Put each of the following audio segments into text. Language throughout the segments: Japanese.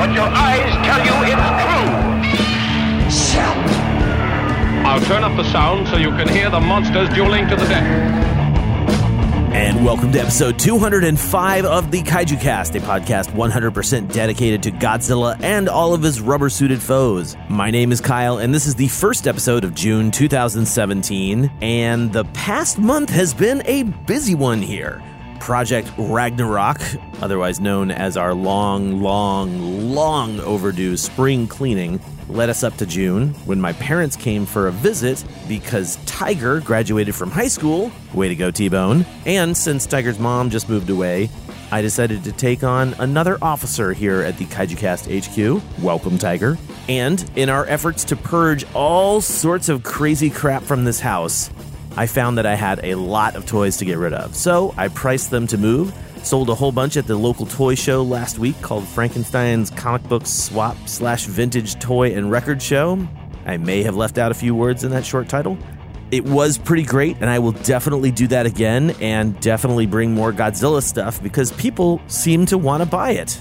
But your eyes tell you it's true. I'll turn up the sound so you can hear the monsters dueling to the death. And welcome to episode 205 of the Kaiju Cast, a podcast 100% dedicated to Godzilla and all of his rubber suited foes. My name is Kyle, and this is the first episode of June 2017. And the past month has been a busy one here. Project Ragnarok, otherwise known as our long, long, long overdue spring cleaning, led us up to June when my parents came for a visit because Tiger graduated from high school. Way to go, T Bone. And since Tiger's mom just moved away, I decided to take on another officer here at the Kaiju Cast HQ. Welcome, Tiger. And in our efforts to purge all sorts of crazy crap from this house, I found that I had a lot of toys to get rid of. So I priced them to move, sold a whole bunch at the local toy show last week called Frankenstein's Comic Book Swap slash Vintage Toy and Record Show. I may have left out a few words in that short title. It was pretty great, and I will definitely do that again and definitely bring more Godzilla stuff because people seem to want to buy it.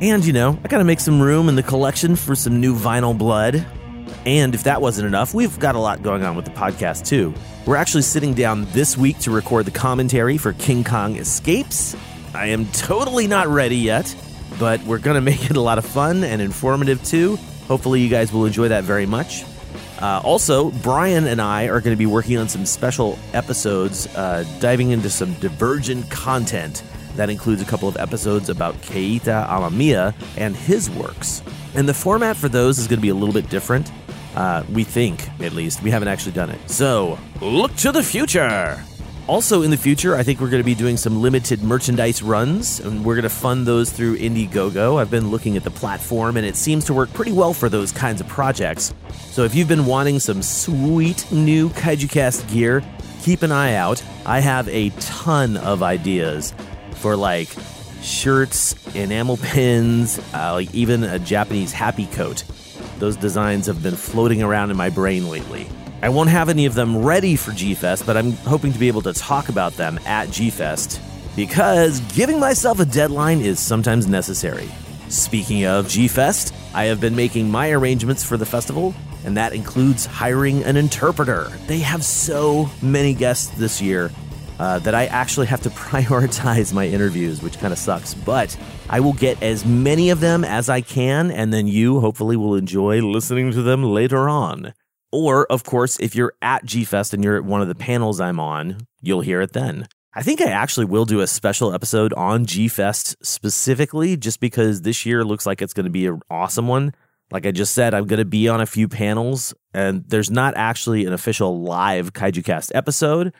And, you know, I gotta make some room in the collection for some new vinyl blood. And if that wasn't enough, we've got a lot going on with the podcast too. We're actually sitting down this week to record the commentary for King Kong Escapes. I am totally not ready yet, but we're going to make it a lot of fun and informative too. Hopefully, you guys will enjoy that very much. Uh, also, Brian and I are going to be working on some special episodes, uh, diving into some divergent content. That includes a couple of episodes about Keita Amamiya and his works. And the format for those is going to be a little bit different. Uh, we think, at least. We haven't actually done it. So, look to the future! Also, in the future, I think we're going to be doing some limited merchandise runs, and we're going to fund those through Indiegogo. I've been looking at the platform, and it seems to work pretty well for those kinds of projects. So, if you've been wanting some sweet new Kaiju Cast gear, keep an eye out. I have a ton of ideas for like shirts, enamel pins, uh, like even a Japanese happy coat. Those designs have been floating around in my brain lately. I won't have any of them ready for G Fest, but I'm hoping to be able to talk about them at G Fest because giving myself a deadline is sometimes necessary. Speaking of G Fest, I have been making my arrangements for the festival, and that includes hiring an interpreter. They have so many guests this year uh, that I actually have to prioritize my interviews, which kind of sucks. But I will get as many of them as I can, and then you hopefully will enjoy listening to them later on. Or, of course, if you're at G Fest and you're at one of the panels I'm on, you'll hear it then. I think I actually will do a special episode on G Fest specifically, just because this year looks like it's going to be an awesome one. Like I just said, I'm going to be on a few panels, and there's not actually an official live Kaiju Cast episode.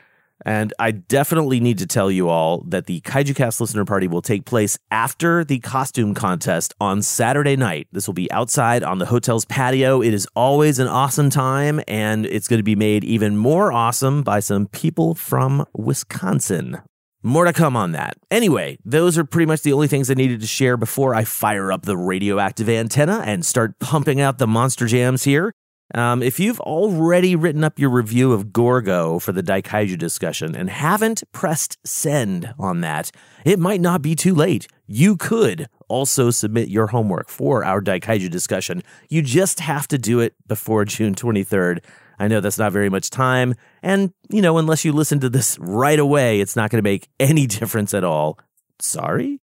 And I definitely need to tell you all that the Kaiju Cast listener party will take place after the costume contest on Saturday night. This will be outside on the hotel's patio. It is always an awesome time, and it's going to be made even more awesome by some people from Wisconsin. More to come on that. Anyway, those are pretty much the only things I needed to share before I fire up the radioactive antenna and start pumping out the monster jams here. Um, if you've already written up your review of Gorgo for the Daikaiju discussion and haven't pressed send on that, it might not be too late. You could also submit your homework for our Daikaiju discussion. You just have to do it before June 23rd. I know that's not very much time, and, you know, unless you listen to this right away, it's not going to make any difference at all. Sorry?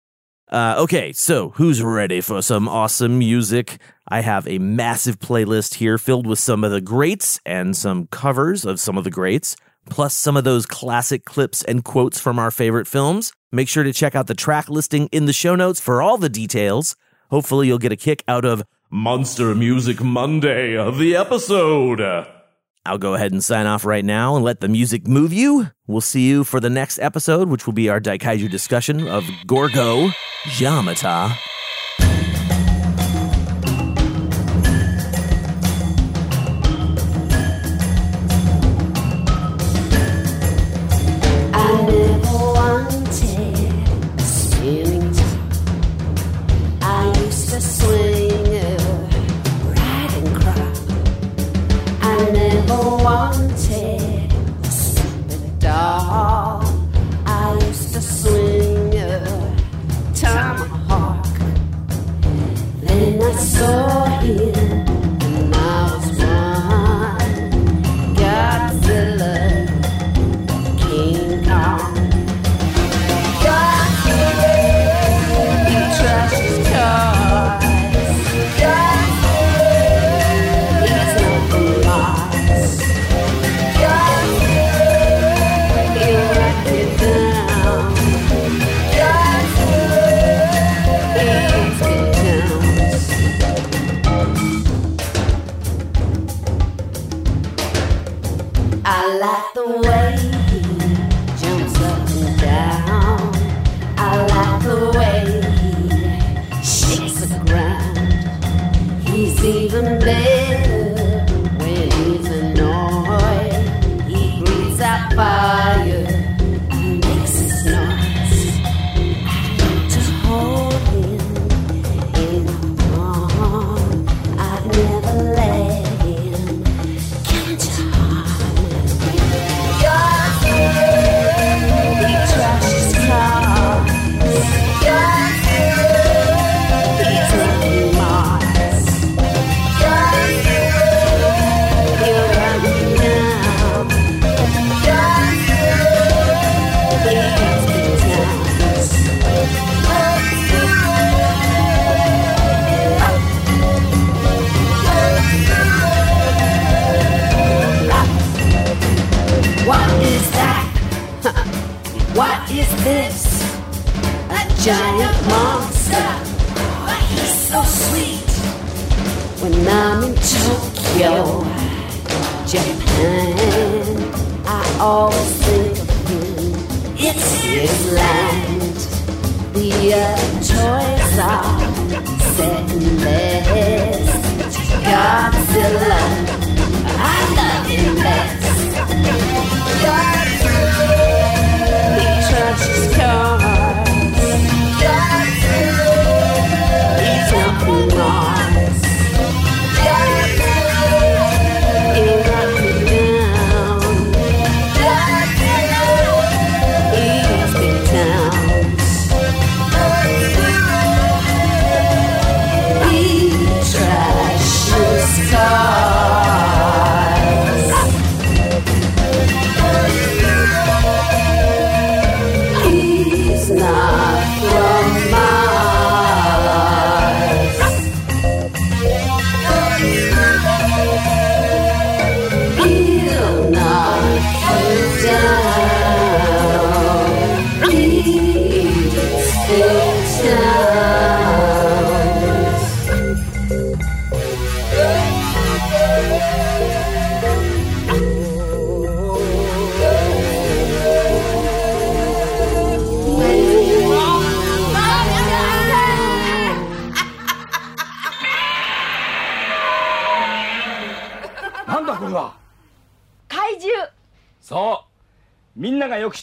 Uh, okay, so who's ready for some awesome music? I have a massive playlist here filled with some of the greats and some covers of some of the greats, plus some of those classic clips and quotes from our favorite films. Make sure to check out the track listing in the show notes for all the details. Hopefully, you'll get a kick out of Monster Music Monday, of the episode. I'll go ahead and sign off right now and let the music move you. We'll see you for the next episode, which will be our Daikaiju discussion of Gorgo Yamata. soul. blend when he's annoyed. He beats up fire. Giant monster. He's so sweet. When I'm in Tokyo, Japan, I always think of him. It's his land. The other toys are set in theirs. Godzilla,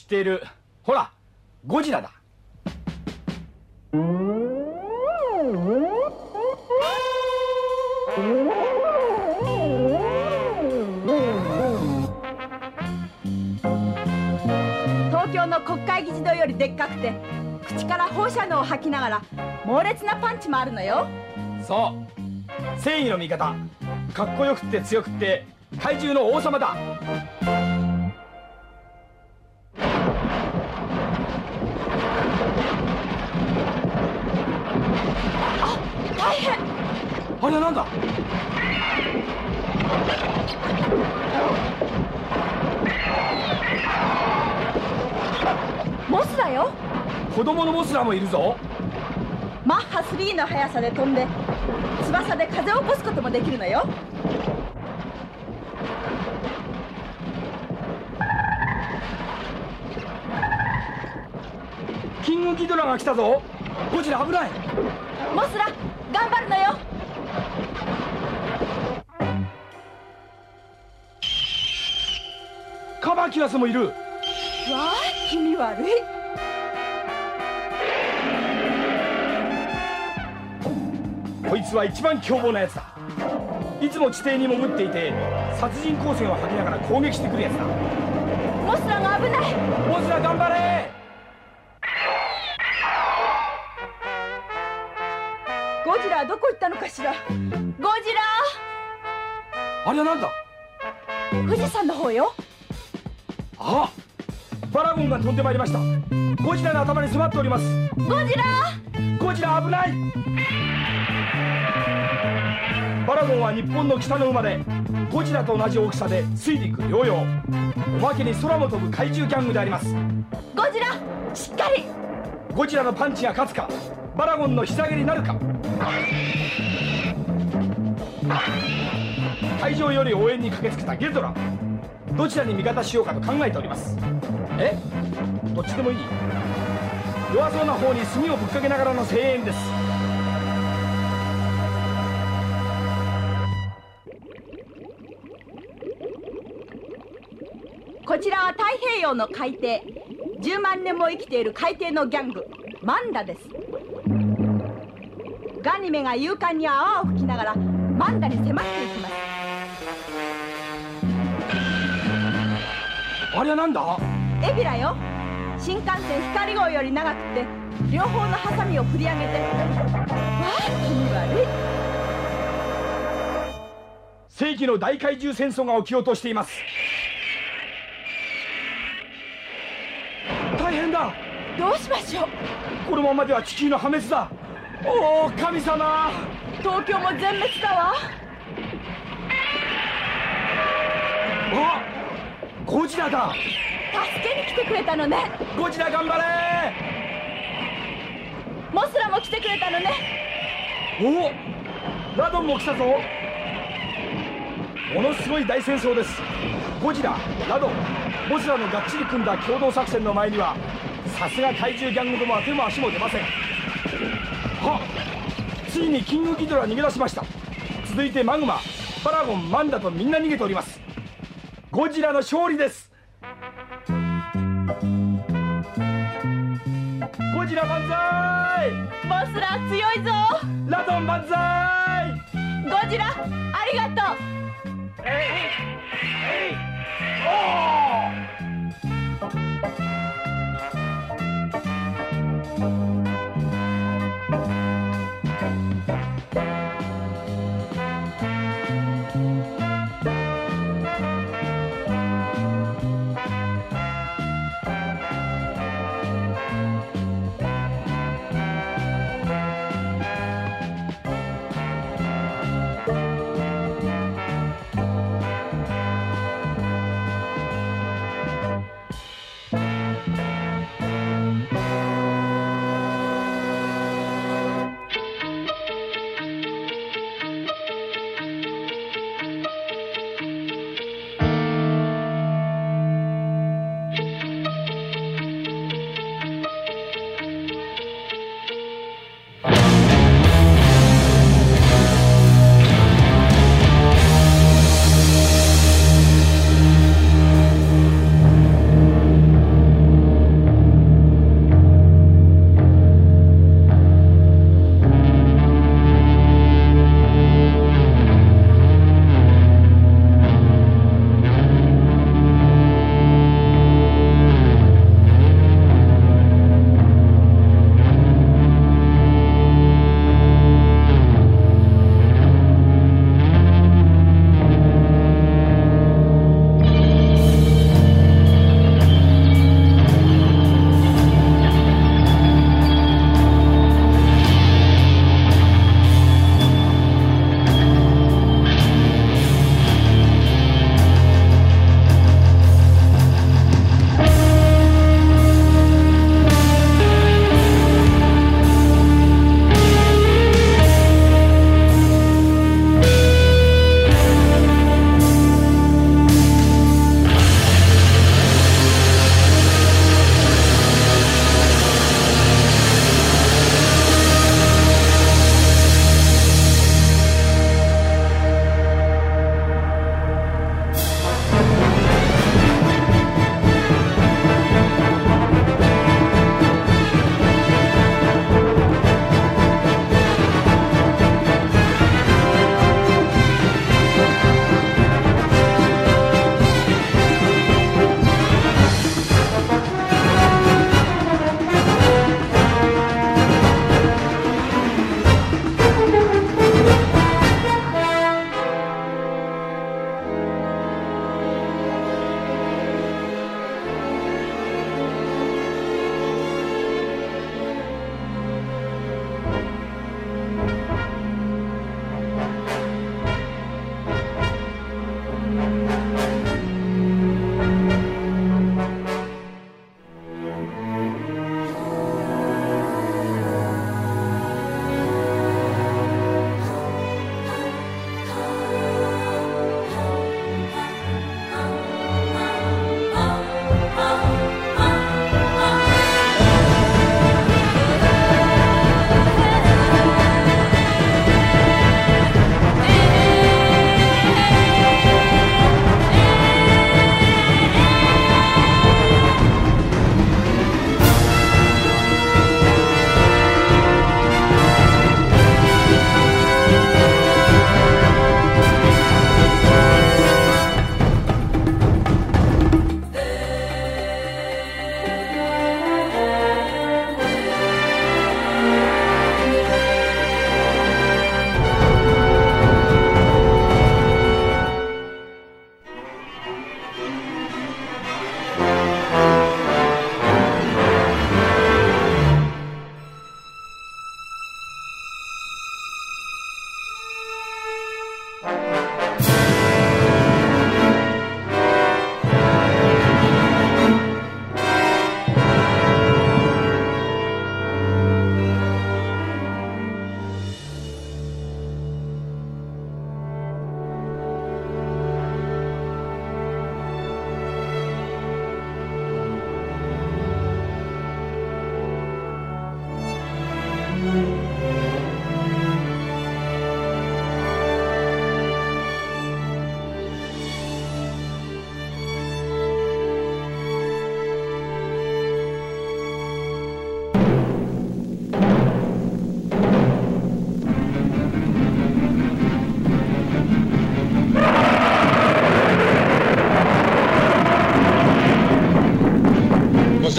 ながよく知っている。ほらゴジラだ。東京の国会議事堂よりでっかくて口から放射能を吐きながら猛烈なパンチもあるのよ。そう。正義の味方。かっこよくって強くって怪獣の王様だなんだ？モスだよ。子供のモスラもいるぞ。マッハ3の速さで飛んで翼で風を起こすこともできるのよ。キングギドラが来たぞ。ゴジラ危ない。モスラ頑張るのよキラスもいる。わあ気味悪い。こいつは一番凶暴なやつだ。いつも地底に潜っていて殺人光線を吐きながら攻撃してくるやつだ。モスラが危ない。モスラ頑張れ！ゴジラはどこ行ったのかしら。ゴジあれはなんだ？ラ富士山の方よあバラゴンが飛んでまいりました。ゴジラの頭に迫っております。ゴジラ？ゴジラ危ない。バラゴンは日本の北の馬でゴジラと同じ大きさで水陸両用おまけに空も飛ぶ怪獣ギャングであります。ゴジラ？しっかり！ゴジラのパンチが勝つかバラゴンの膝蹴りなるか。会場より応援に駆けつけたゲドラどちらに味方しようかと考えております。え？どっちでもいい。弱そうな方に炭をぶっかけながらの声援です。こちらは太平洋の海底。10万年も生きている海底のギャング。マンダです。ガニメが勇敢に泡を吹きながらマンダに迫っていきます。あれはなんだ？エビラよ。新幹線光号より長くて両方のハサミを振り上げて。わあ気味悪い。世紀の大怪獣戦争が起きようとしています。大変だ。どうしましょう。このままでは地球の破滅だ。おお神様。東京も全滅だわ。あゴジラだ。助けに来てくれたのね。ゴジラ頑張れ。モスラも来てくれたのね。おラドンも来たぞ。ものすごい大戦争です。ゴジララドンモスラのがっちり組んだ共同作戦の前にはさすが怪獣ギャングどもは手も足も出ません。はっついにキングギドラ逃げ出しました。続いてマグマバラゴンマンダとみんな逃げておりますゴジラの勝利です。ゴジラ万歳。モスラ強いぞ。ラドン万歳。ゴジラありがとう。ゴ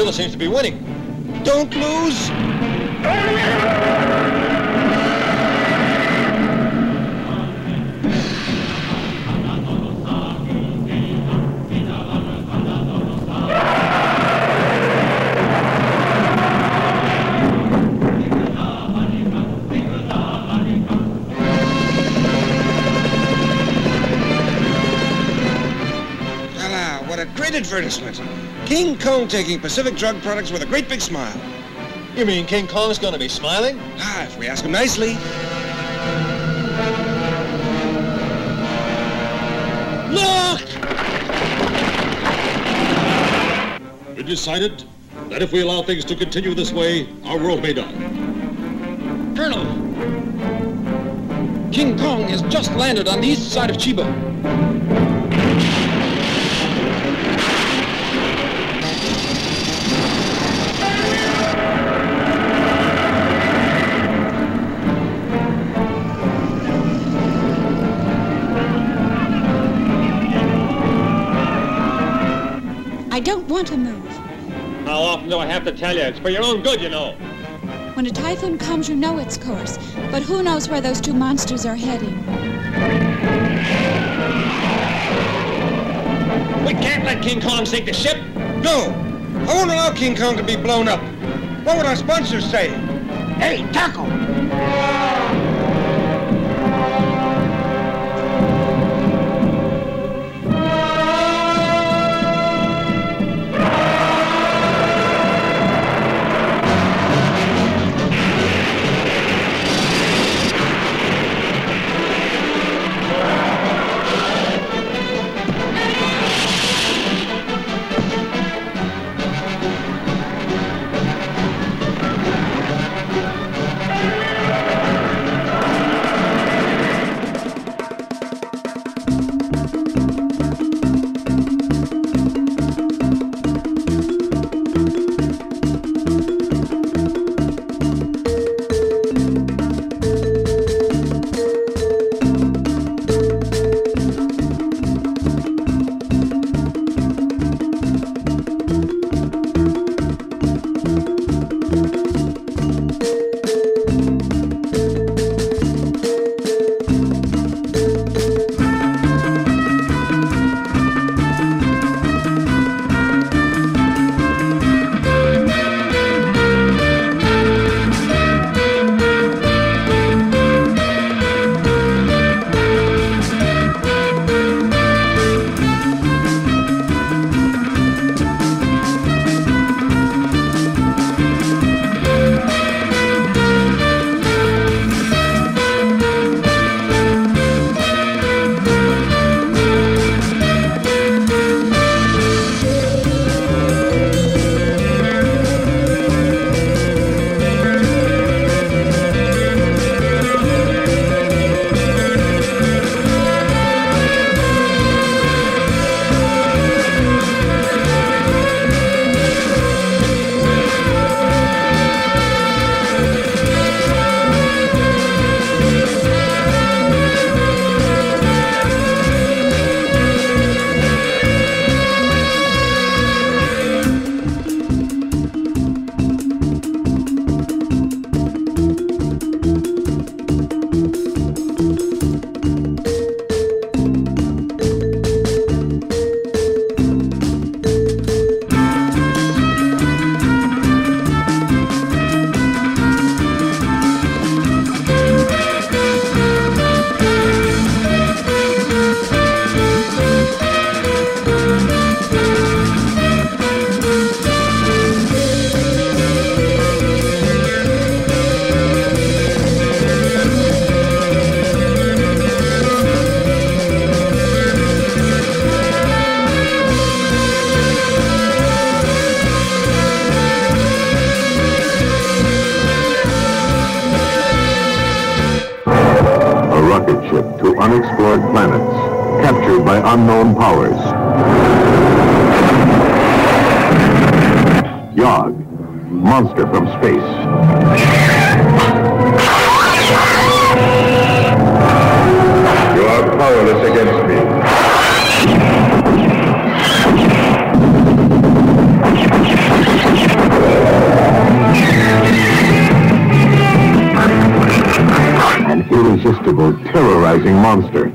Godzilla seems to be winning. Don't lose. Voila, what a great advertisement. King Kong taking Pacific Drug Products with a great big smile. You mean King Kong's gonna be smiling? Ah, if we ask him nicely. Look! We decided that if we allow things to continue this way, our world may die. Colonel, King Kong has just landed on the east side of Chiba. Want to move. How often do I have to tell you? It's for your own good, you know. When a typhoon comes, you know its course. But who knows where those two monsters are heading? We can't let King Kong sink the ship. No, I won't allow King Kong to be blown up. What would our sponsors say? Hey, Taco! Unexplored planets, captured by unknown powers. Yog, monster from space. You are powerless against approaching monster.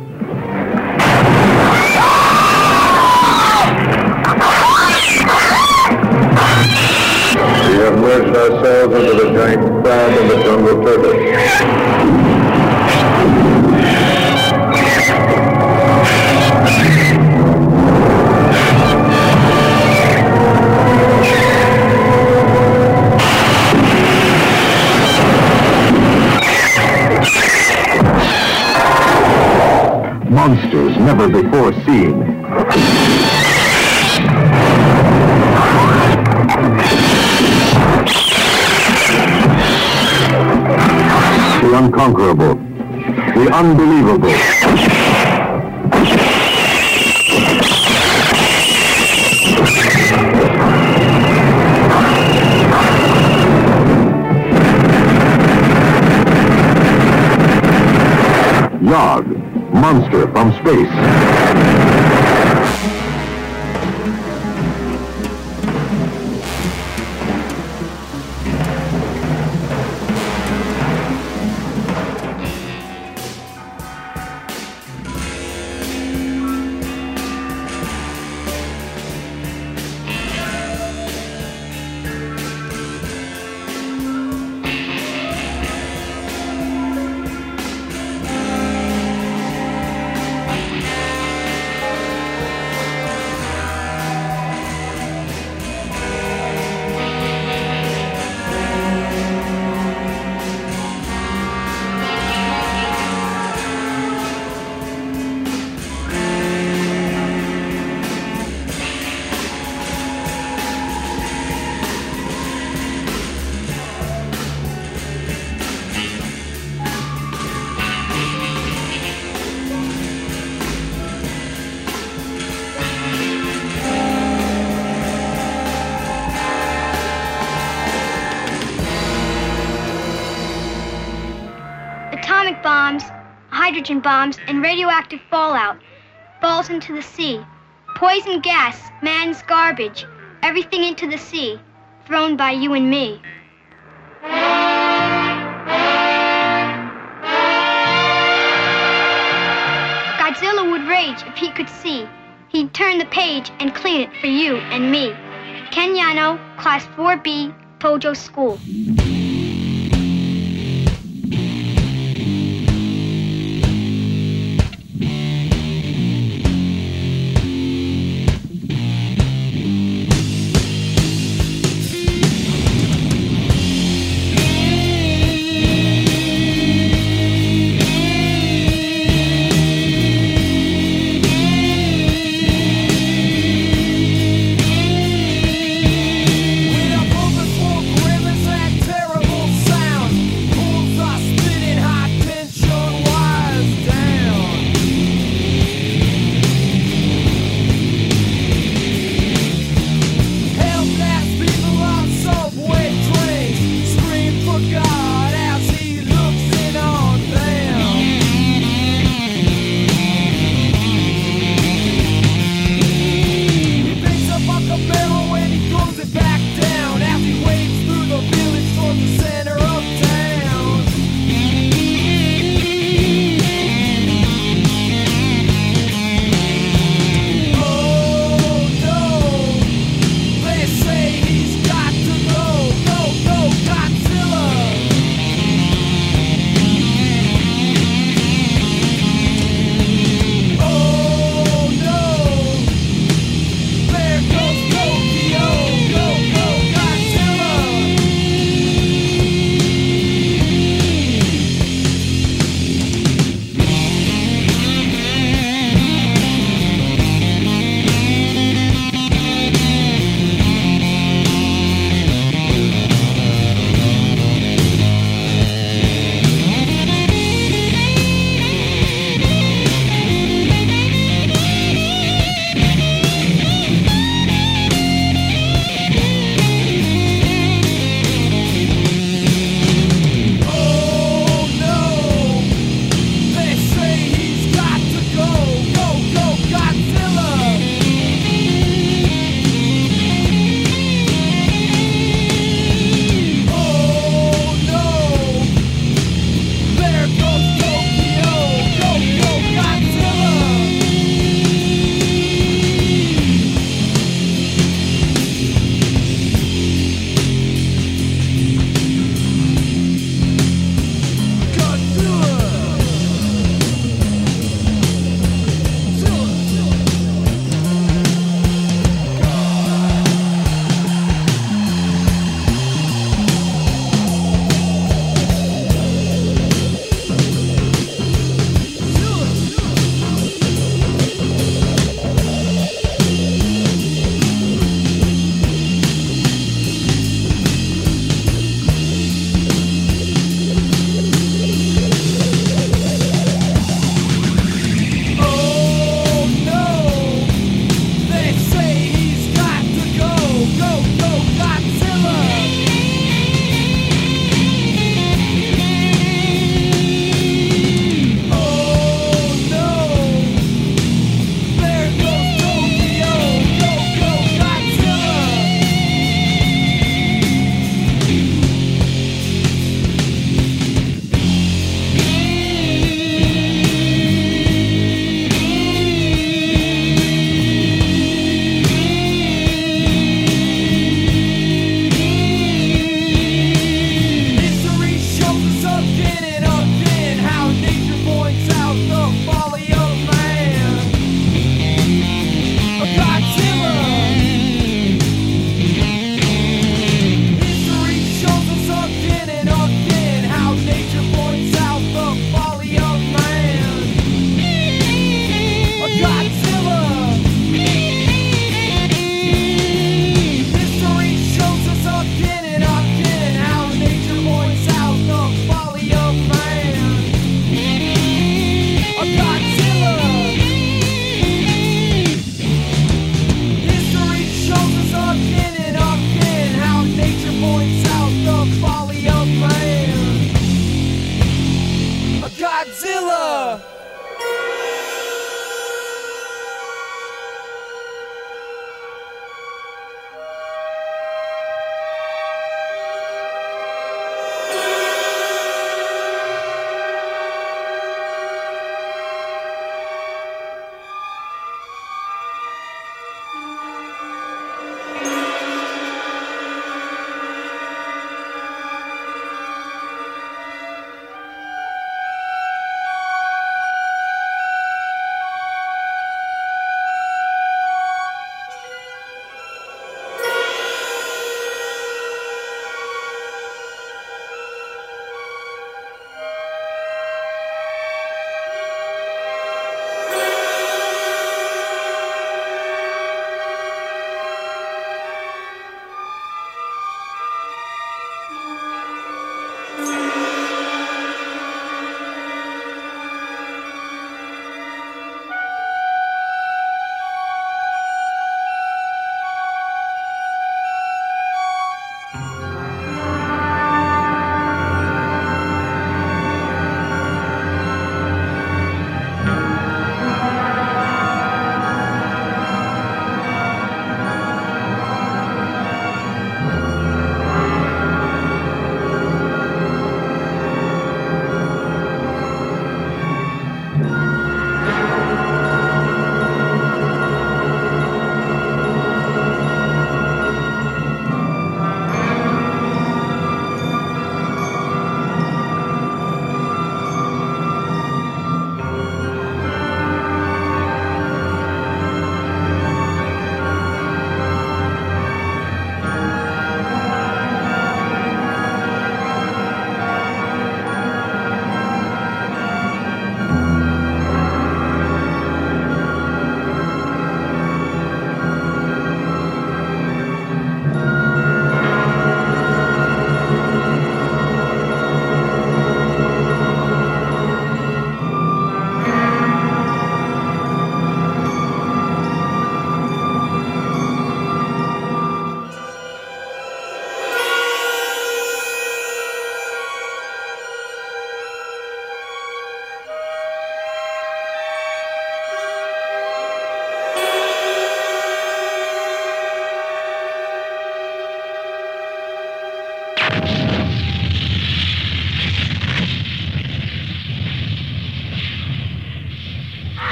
We have merged ourselves into the giant crab and the jungle turtle. Monsters never before seen. The unconquerable. The unbelievable. Yog, monster from space. Hydrogen bombs, and radioactive fallout falls into the sea. Poison gas, man's garbage, everything into the sea, thrown by you and me. Godzilla would rage if he could see. He'd turn the page and clean it for you and me. Ken Yano, Class 4B, Tojo School.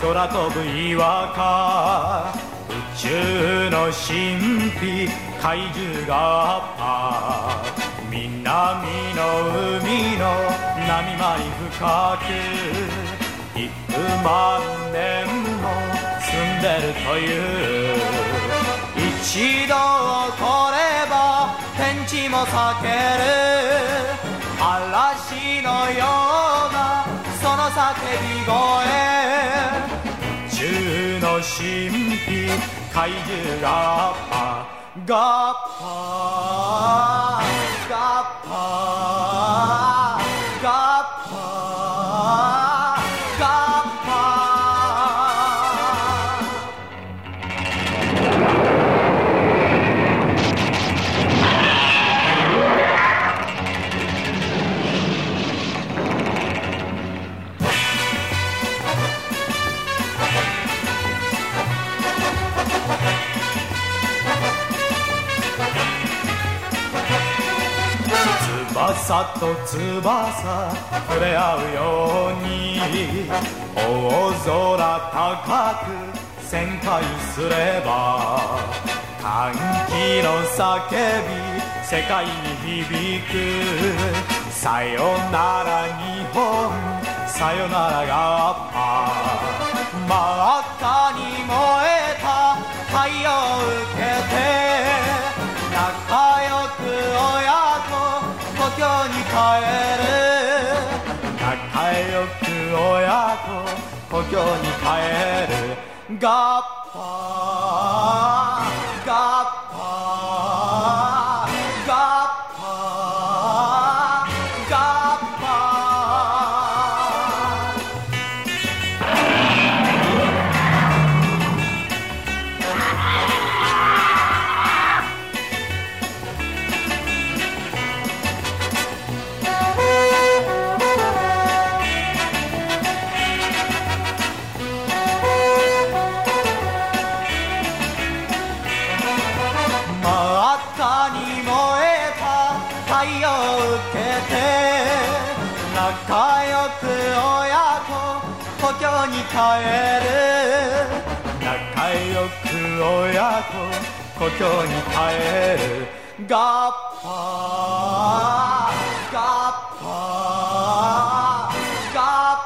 空飛ぶ岩か宇宙の神秘怪獣がパー南の海の波まり深く幾万年も住んでるという一度来れば天地も避ける嵐のようなその叫び声宇宙の神秘怪獣ガッパガッパガッパガッパ翼と翼触れ合うように大空高く旋回すれば歓喜の叫び世界に響くさよなら日本さよならがパー真っ赤に燃えた太陽を受けて仲良くに帰る仲良く親子故郷に帰るガッパーガッパー 郷に帰る。仲良く親子故郷に帰る。ガッパーガッパーガッパー。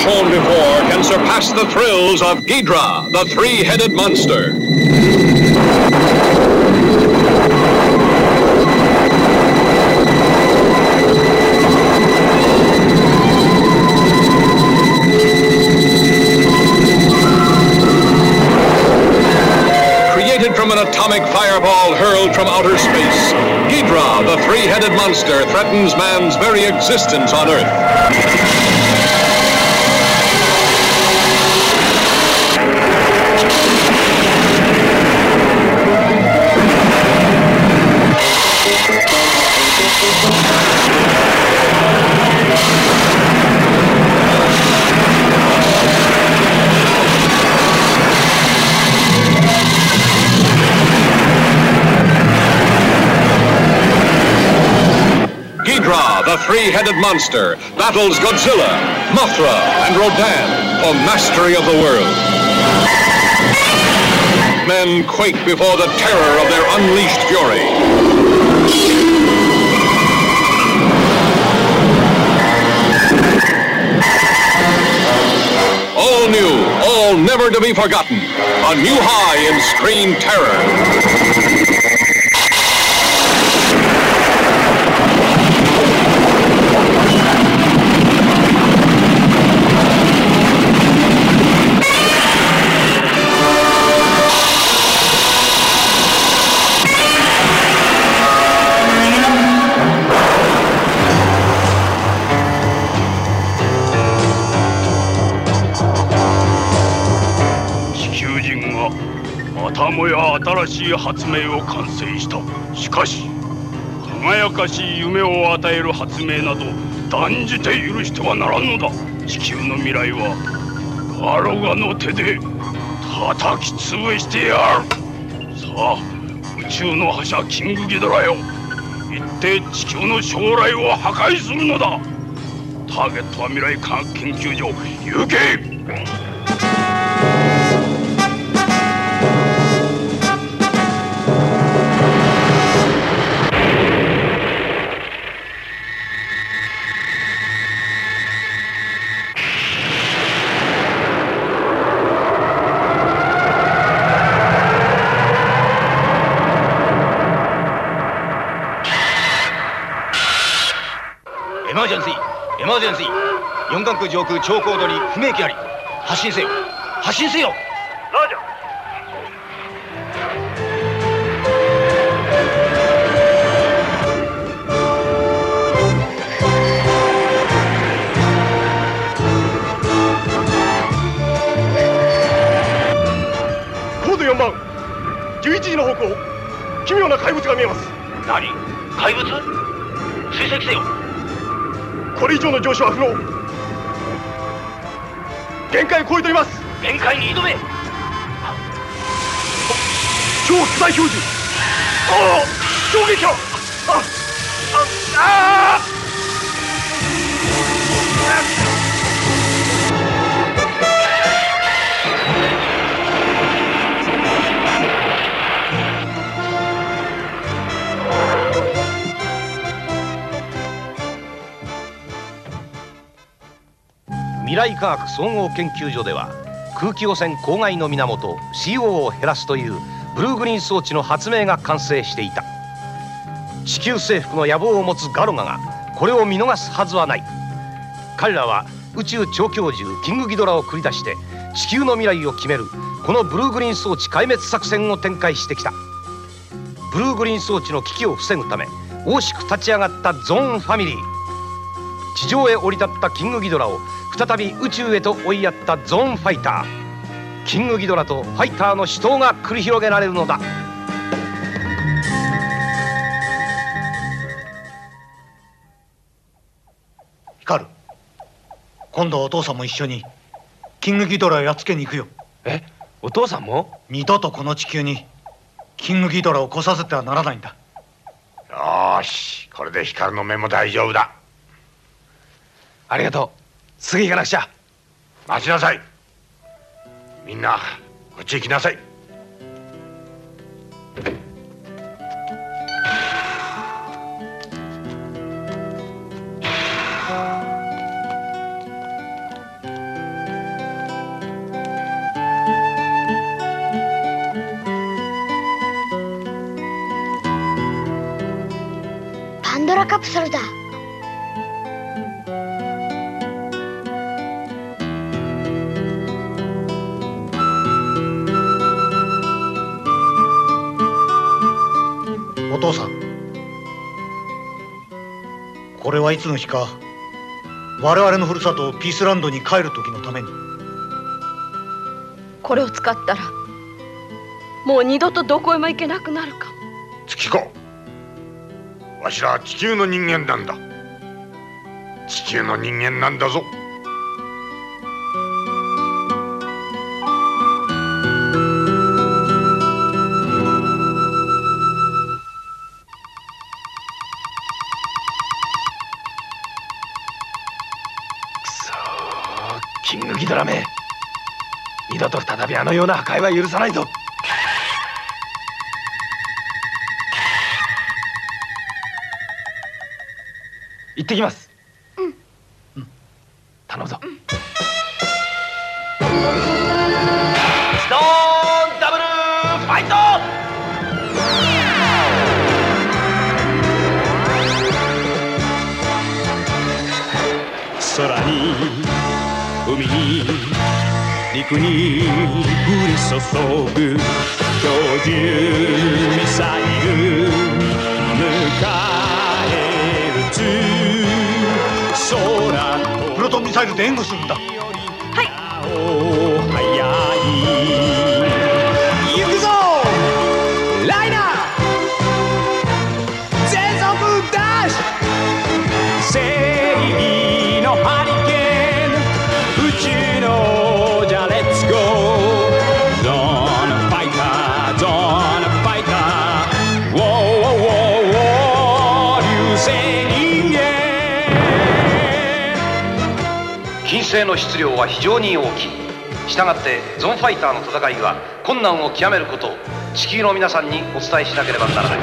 Shown before can surpass the thrills of Ghidra, the three-headed monster. Created from an atomic fireball hurled from outer space, Ghidra, the three-headed monster, threatens man's very existence on Earth. The three-headed monster, battles Godzilla, Mothra, and Rodan for mastery of the world. Men quake before the terror of their unleashed fury. All new, all never to be forgotten. A new high in screen terror. もや新しい発明を完成した。しかし輝かしい夢を与える発明など断じて許してはならんのだ。地球の未来はガロガの手で叩き潰してやる。さあ宇宙の覇者キングギドラよ。行って地球の将来を破壊するのだ。ターゲットは未来科学研究所行け上空超高度に不明機あり。発進せよ。発進せよ。ラジャ高度4番。11時の方向。奇妙な怪物が見えます。何？怪物？追跡せよ。これ以上の上昇は不能。限界を超えております。限界に挑め。超巨大表示ああ衝撃波。あああ未来科学総合研究所では空気汚染公害の源 CO を減らすというブルーグリーン装置の発明が完成していた。地球征服の野望を持つガロガがこれを見逃すはずはない。彼らは宇宙超強獣キングギドラを繰り出して地球の未来を決めるこのブルーグリーン装置壊滅作戦を展開してきた。ブルーグリーン装置の危機を防ぐため大しく立ち上がったゾーンファミリー。地上へ降り立ったキングギドラを再び宇宙へと追いやったゾーンファイター。キングギドラとファイターの死闘が繰り広げられるのだ。光る今度はお父さんも一緒にキングギドラをやっつけに行くよ。え？お父さんも？二度とこの地球にキングギドラを来させてはならないんだ。よーしこれで光の目も大丈夫だありがとう。すぐ行かなくちゃ。待ちなさい。みんなこっち行きなさい。パンドラカプソルだ。これはいつの日か我々のふるさとピースランドに帰る時のために。これを使ったらもう二度とどこへも行けなくなるかも。月子わしらは地球の人間なんだ。地球の人間なんだぞあのような破壊は許さないぞ。行ってきます。うん、頼むぞ、スト陸に降り注ぐ標準ミサイル迎え撃つ空プロトンミサイルで援護するんだ。はい。金星の質量は非常に大きい。したがってゾンファイターの戦いは困難を極めることを地球の皆さんにお伝えしなければならない。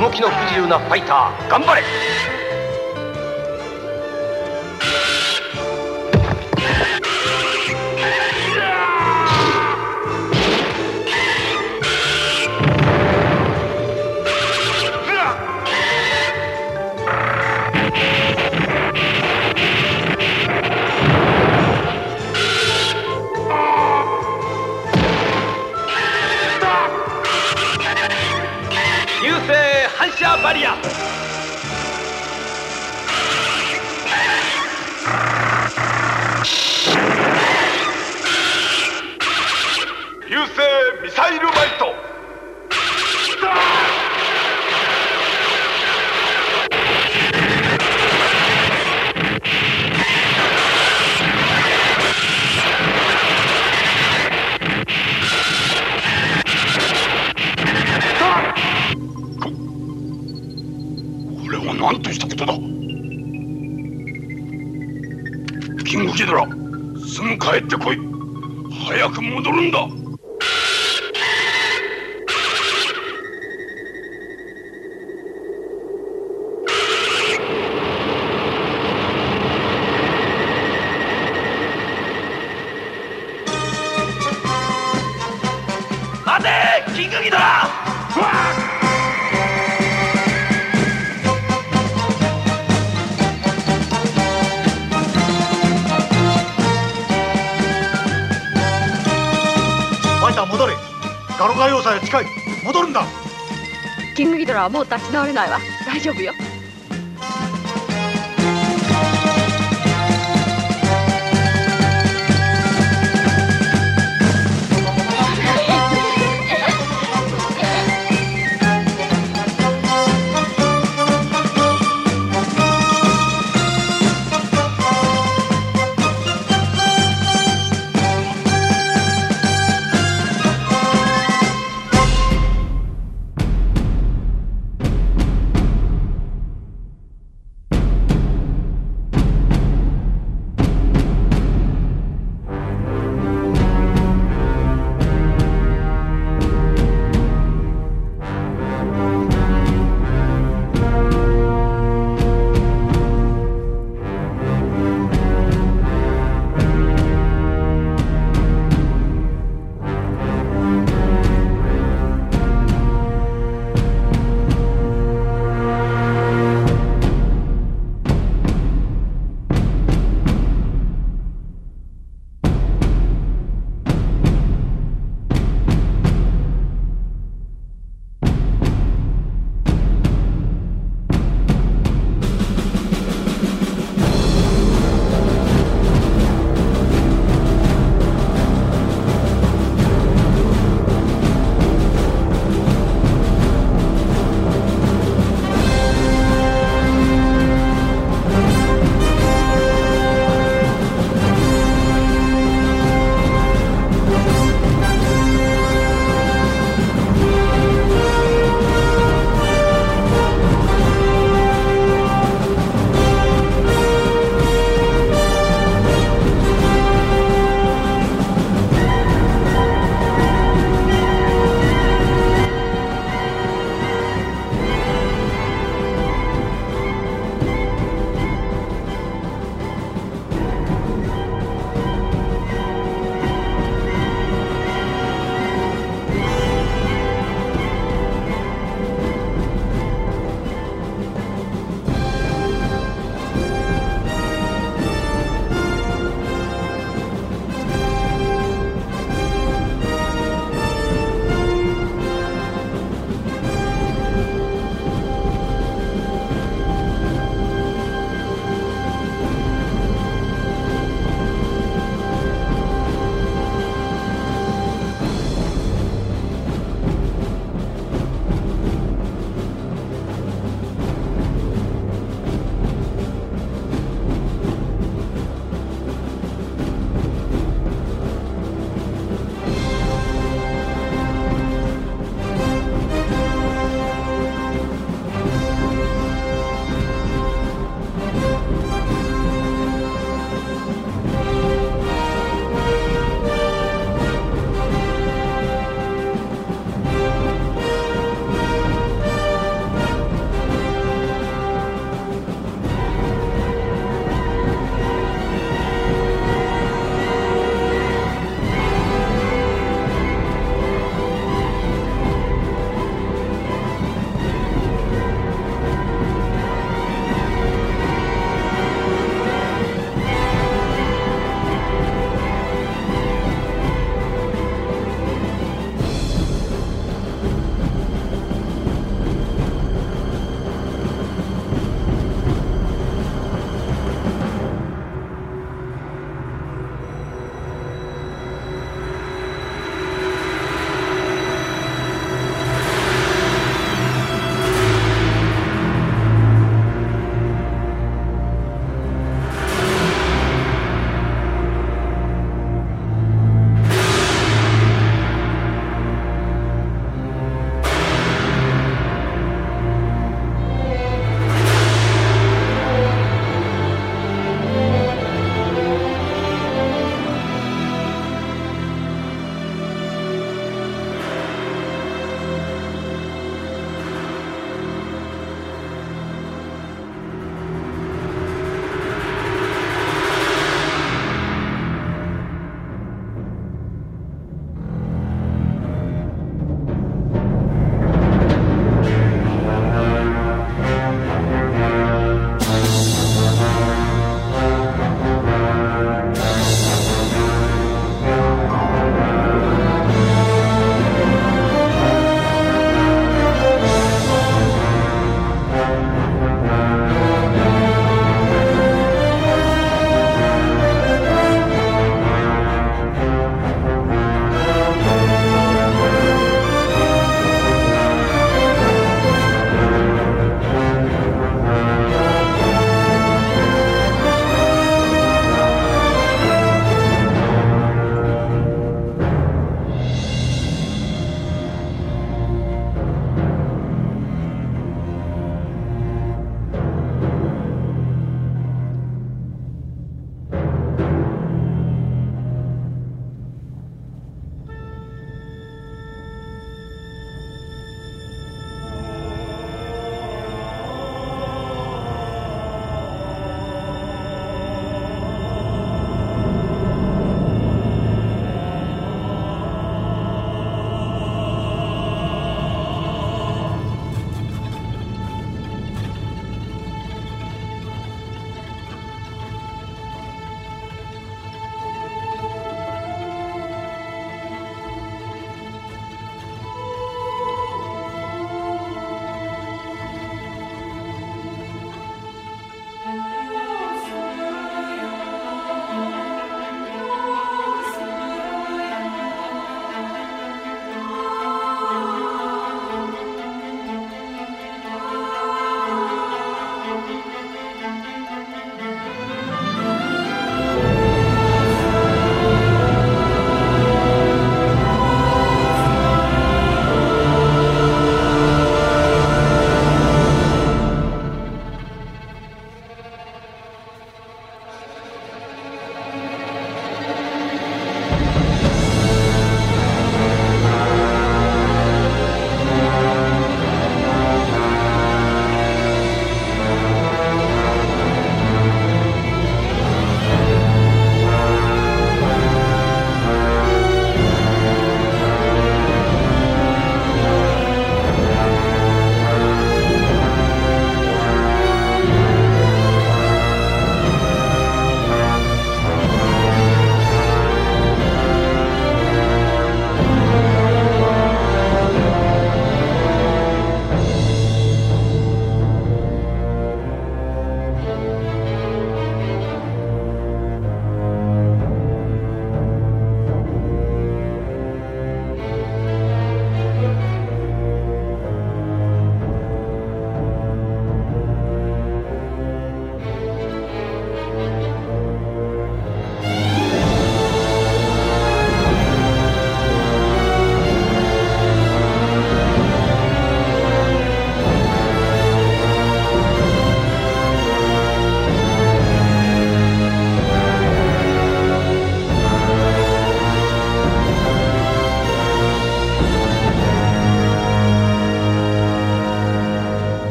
動きの不自由なファイター頑張れ！バリア。優勢ミサイルはもう立ち直れないわ。大丈夫よ。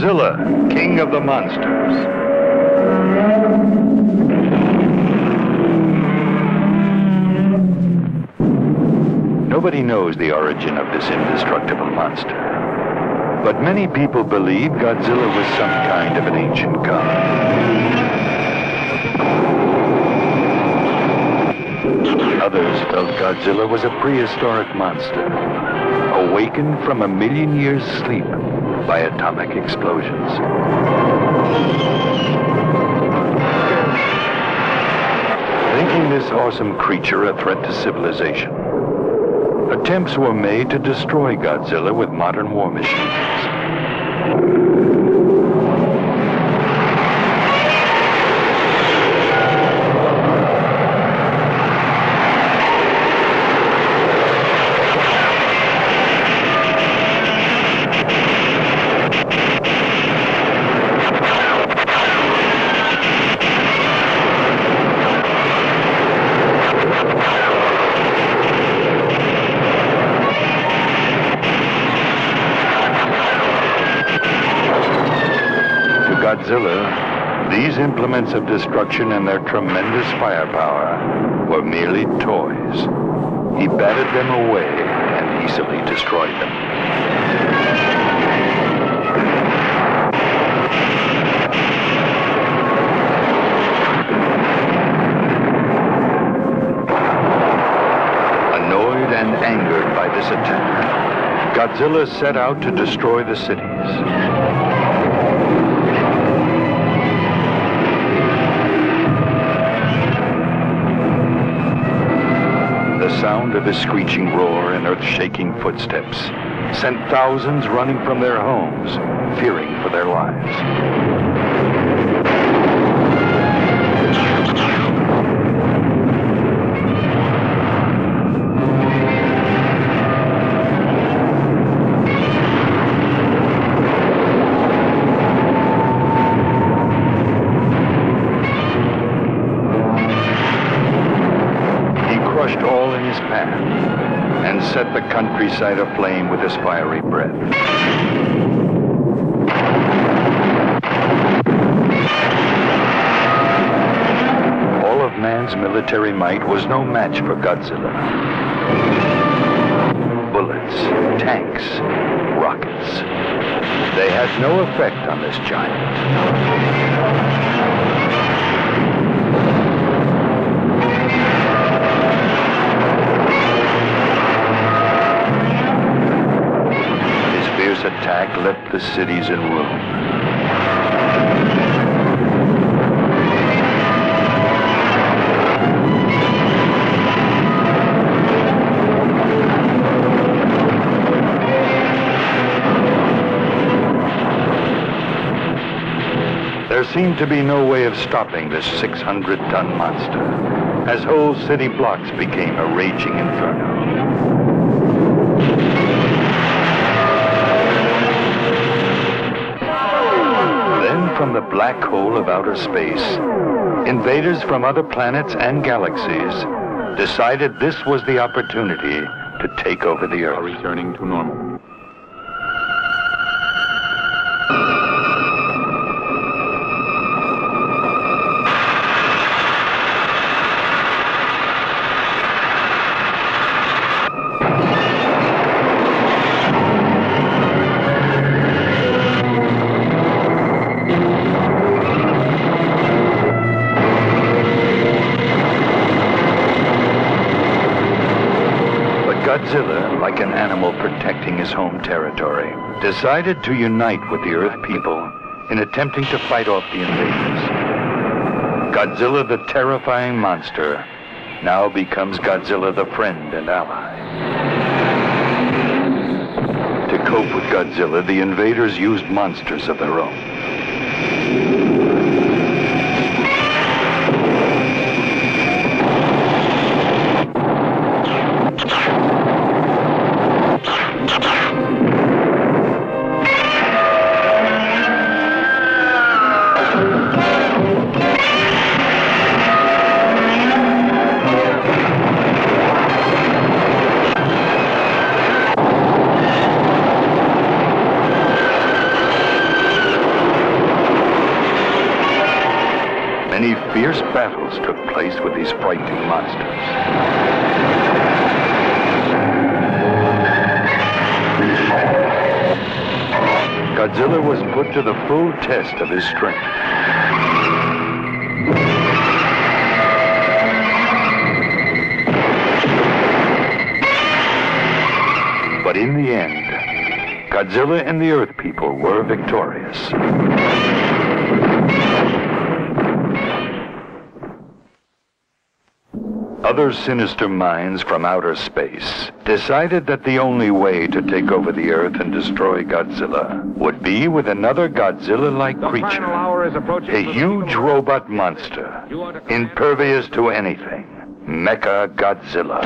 Godzilla, King of the Monsters. Nobody knows the origin of this indestructible monster. But many people believe Godzilla was some kind of an ancient god. Others felt Godzilla was a prehistoric monster, awakened from a million years' sleep by atomic explosions. Thinking this awesome creature a threat to civilization, attempts were made to destroy Godzilla with modern war machines. To Godzilla, these implements of destruction and their tremendous firepower were merely toys. He batted them away and easily destroyed them. Annoyed and angered by this attack, Godzilla set out to destroy the cities. The sound of his screeching roar and earth-shaking footsteps sent thousands running from their homes, fearing for their lives. Countryside aflame with his fiery breath. All of man's military might was no match for Godzilla. Bullets, tanks, rockets. They had no effect on this giant. Attack left the cities in ruin. There seemed to be no way of stopping this 600-ton monster, as whole city blocks became a raging inferno. From the black hole of outer space, invaders from other planets and galaxies decided this was the opportunity to take over the Earth. Are returning to normal. Decided to unite with the Earth people in attempting to fight off the invaders. Godzilla, the terrifying monster, now becomes Godzilla, the friend and ally. To cope with Godzilla, the invaders used monsters of their own. Monsters. Godzilla was put to the full test of his strength. But in the end, Godzilla and the Earth people were victorious. Other sinister minds from outer space decided that the only way to take over the Earth and destroy Godzilla would be with another Godzilla-like creature. A huge robot monster, impervious to anything. Mecha Godzilla.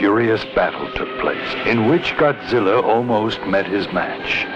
Furious battle took place, in which Godzilla almost met his match.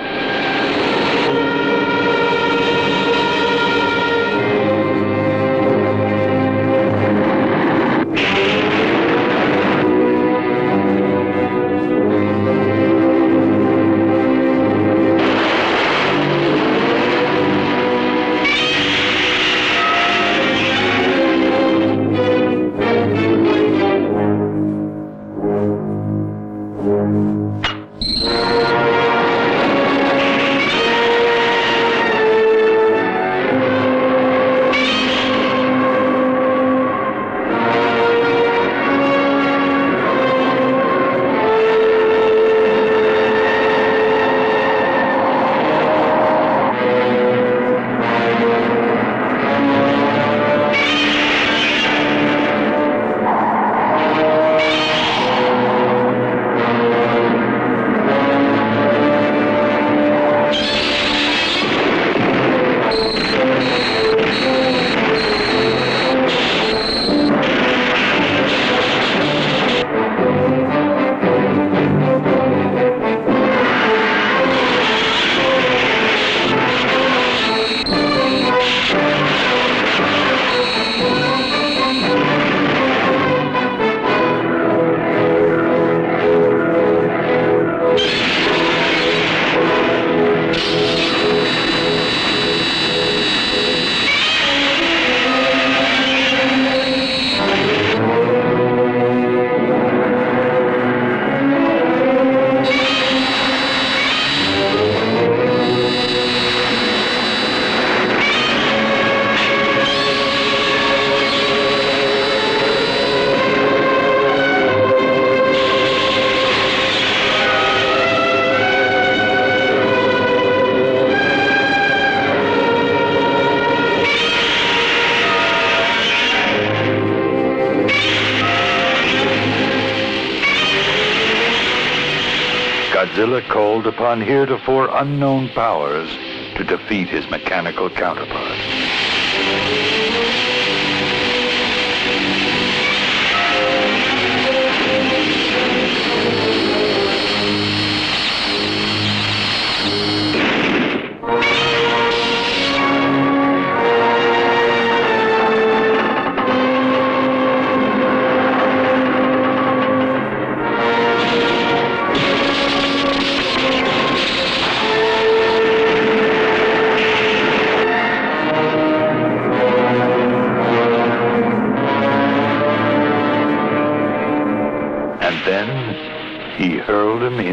Called upon heretofore unknown powers to defeat his mechanical counterpart.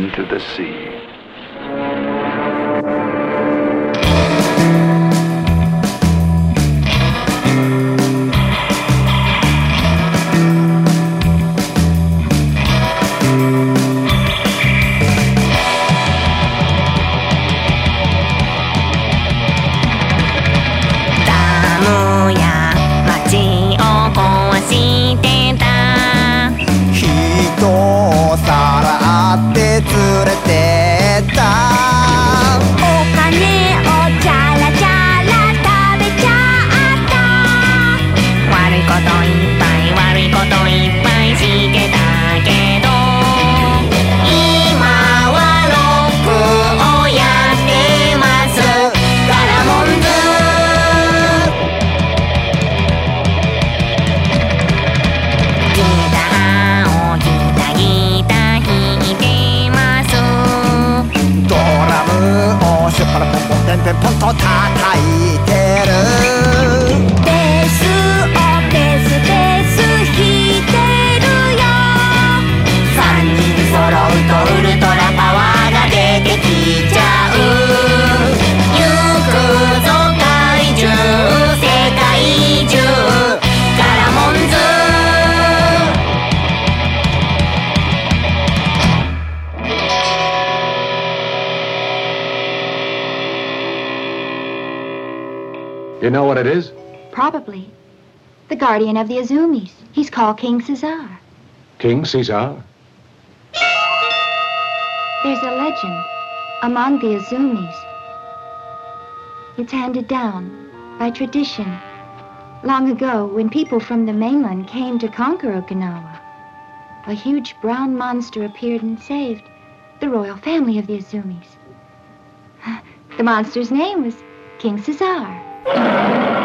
Into the sea. Guardian of the Azumis. He's called King Caesar. King Caesar? There's a legend among the Azumis. It's handed down by tradition. Long ago, when people from the mainland came to conquer Okinawa, a huge brown monster appeared and saved the royal family of the Azumis. The monster's name was King Caesar.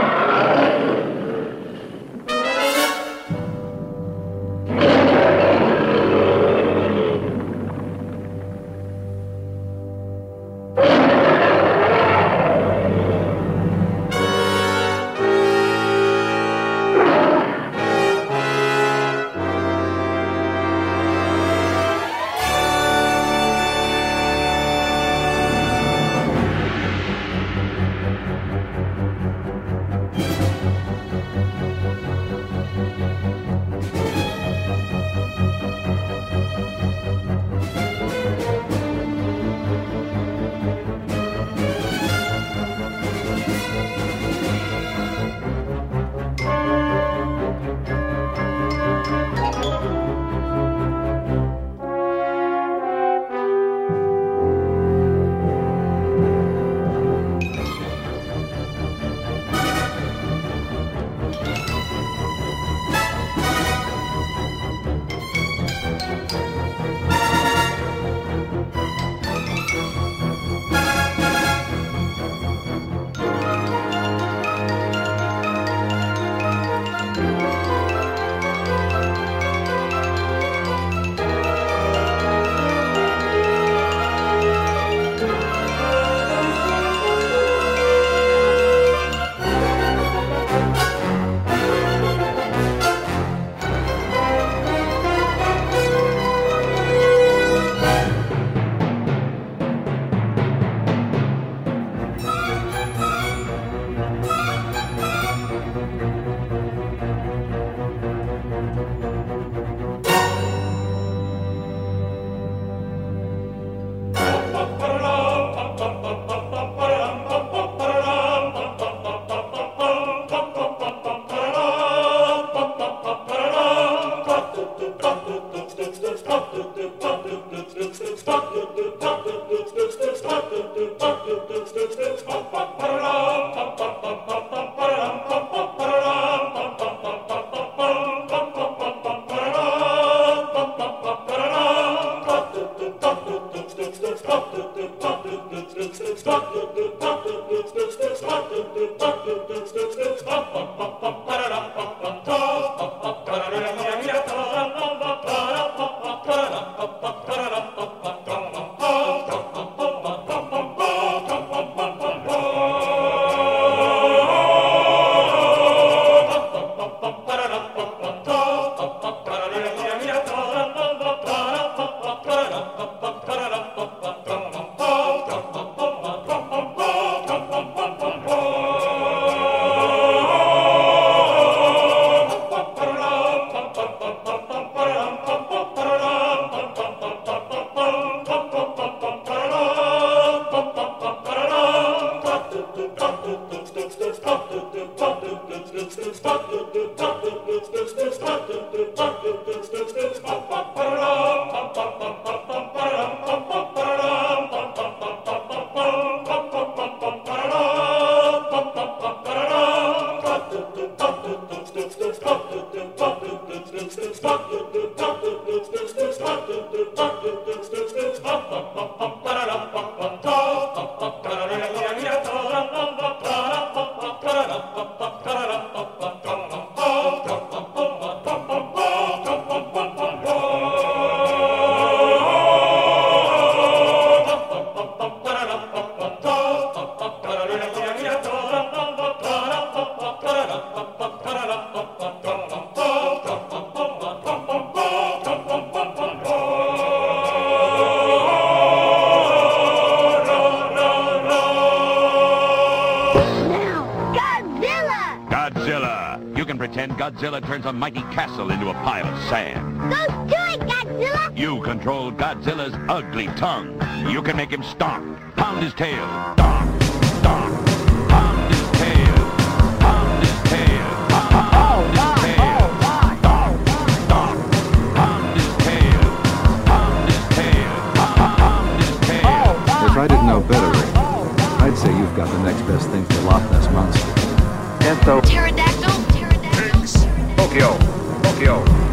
then Godzilla turns a mighty castle into a pile of sand. Go do it, Godzilla! You control Godzilla's ugly tongue. You can make him stomp, pound his tail, stomp, stomp. If I didn't know better, I'd say you've got the next best thing to Loch Ness Monster. And so... Tokyo，Tokyo。Tokyo, Tokyo.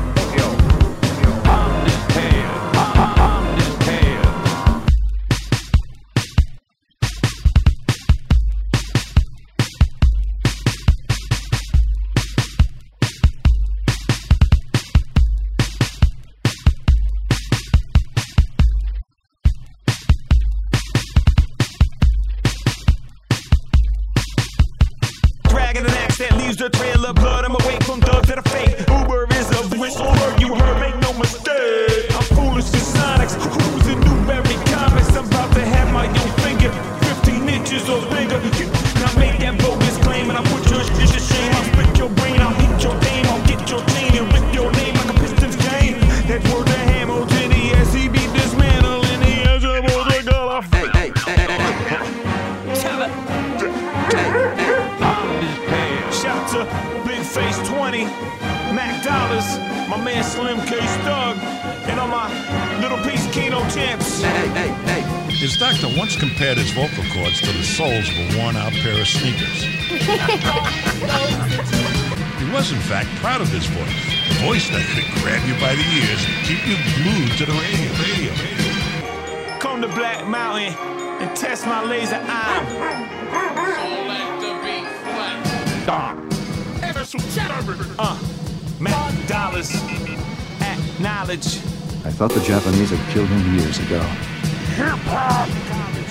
Japanese had killed him years ago.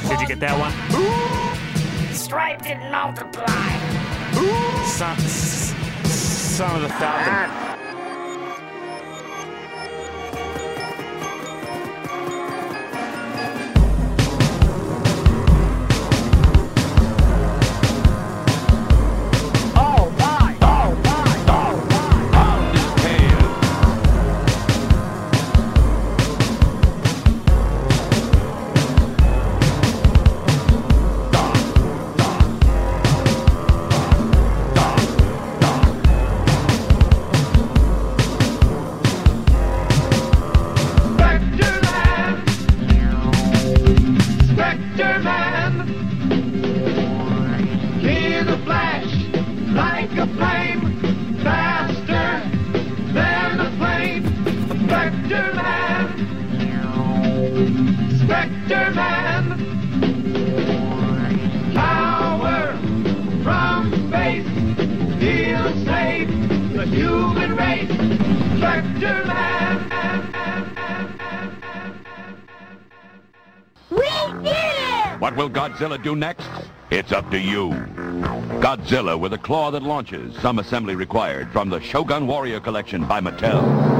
Did you get that one? Ooh, stripe didn't multiply. Ooh, some, some of the thousand. Godzilla do next? It's up to you. Godzilla with a claw that launches, some assembly required, from the Shogun Warrior Collection by Mattel.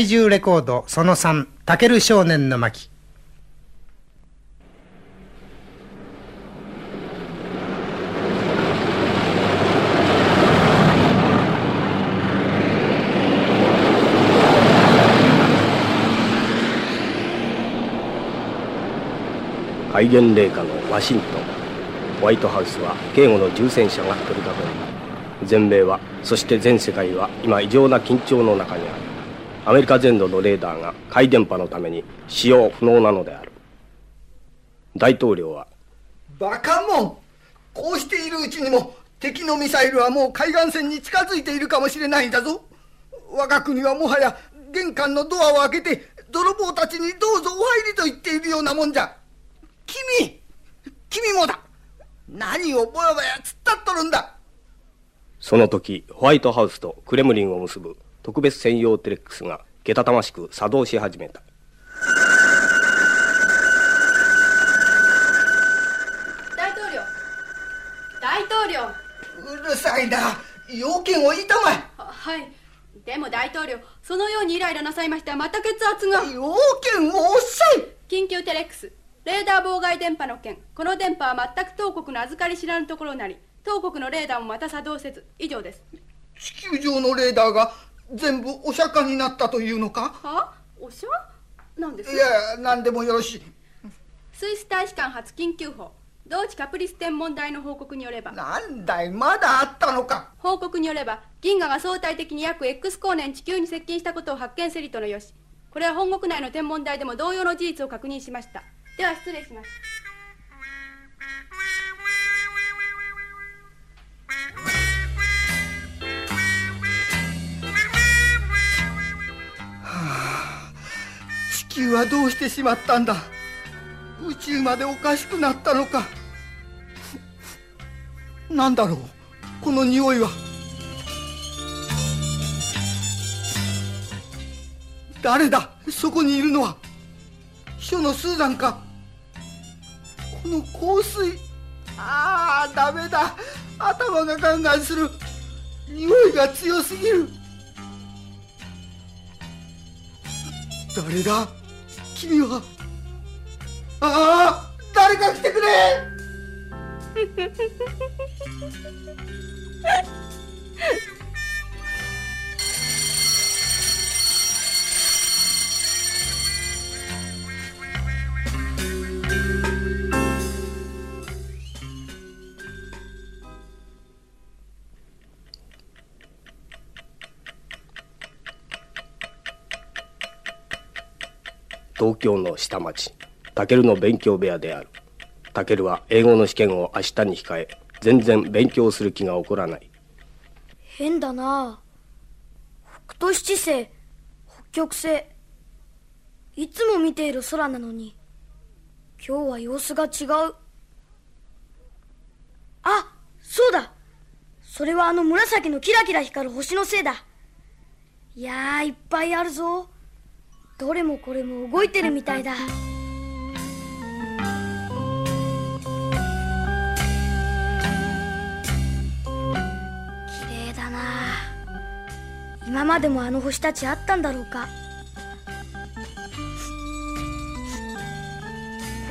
怪獣レコードその3タケル少年の巻。戒厳令下のワシントン。ホワイトハウスは警護の重戦車が取り囲んだ全米はそして全世界は今異常な緊張の中にある。アメリカ全土のレーダーが回電波のために使用不能なのである。大統領はバカモン。こうしているうちにも敵のミサイルはもう海岸線に近づいているかもしれないんだぞ。我が国はもはや玄関のドアを開けて泥棒たちにどうぞお入りと言っているようなもんじゃ。君君もだ。何をぼやぼや突っ立っとるんだ。その時ホワイトハウスとクレムリンを結ぶ特別専用テレックスがけたたましく作動し始めた。大統領。大統領。うるさいな。要件を言いたまえ。はい。でも大統領そのようにイライラなさいましてはまた血圧が。要件をおっしゃい。緊急テレックス。レーダー妨害電波の件。この電波は全く当国の預かり知らぬところなり当国のレーダーもまた作動せず。以上です。地球上のレーダーが全部お釈迦になったというのか？は？おしゃなんです？いや何でもよろしい。スイス大使館発緊急報。同地カプリス天文台の報告によれば。なんだい？まだあったのか？報告によれば銀河が相対的に約 X 光年地球に接近したことを発見せりとのよし。これは本国内の天文台でも同様の事実を確認しました。では失礼します球はどうしてしまったんだ？宇宙までおかしくなったのか？なんだろう？この匂いは。誰だ？そこにいるのは。秘書のスーザンか？この香水。ああダメだ。頭がガンガンする。匂いが強すぎる。誰だ？君は。ああ誰か来てくれ。東京の下町。タケルの勉強部屋である。タケルは英語の試験を明日に控え全然勉強する気が起こらない。変だな。北斗七星北極星。いつも見ている空なのに今日は様子が違う。あそうだ。それはあの紫のキラキラ光る星のせいだ。いやーいっぱいあるぞ。どれもこれも動いてるみたいだ。綺麗だな。今までもあの星たちあったんだろうか。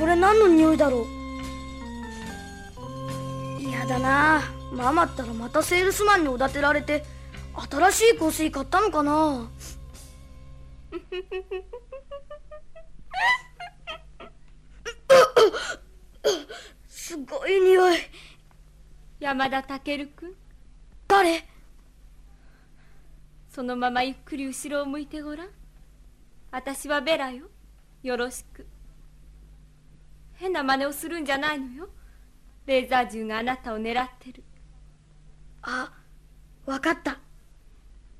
これ何の匂いだろう。嫌だな。ママったらまたセールスマンにおだてられて新しい香水買ったのかな。すごい匂い。山田健君誰？そのままゆっくり後ろを向いてごらん。私はベラよ。よろしく。変な真似をするんじゃないのよ。レーザー銃があなたを狙ってる。あわかった。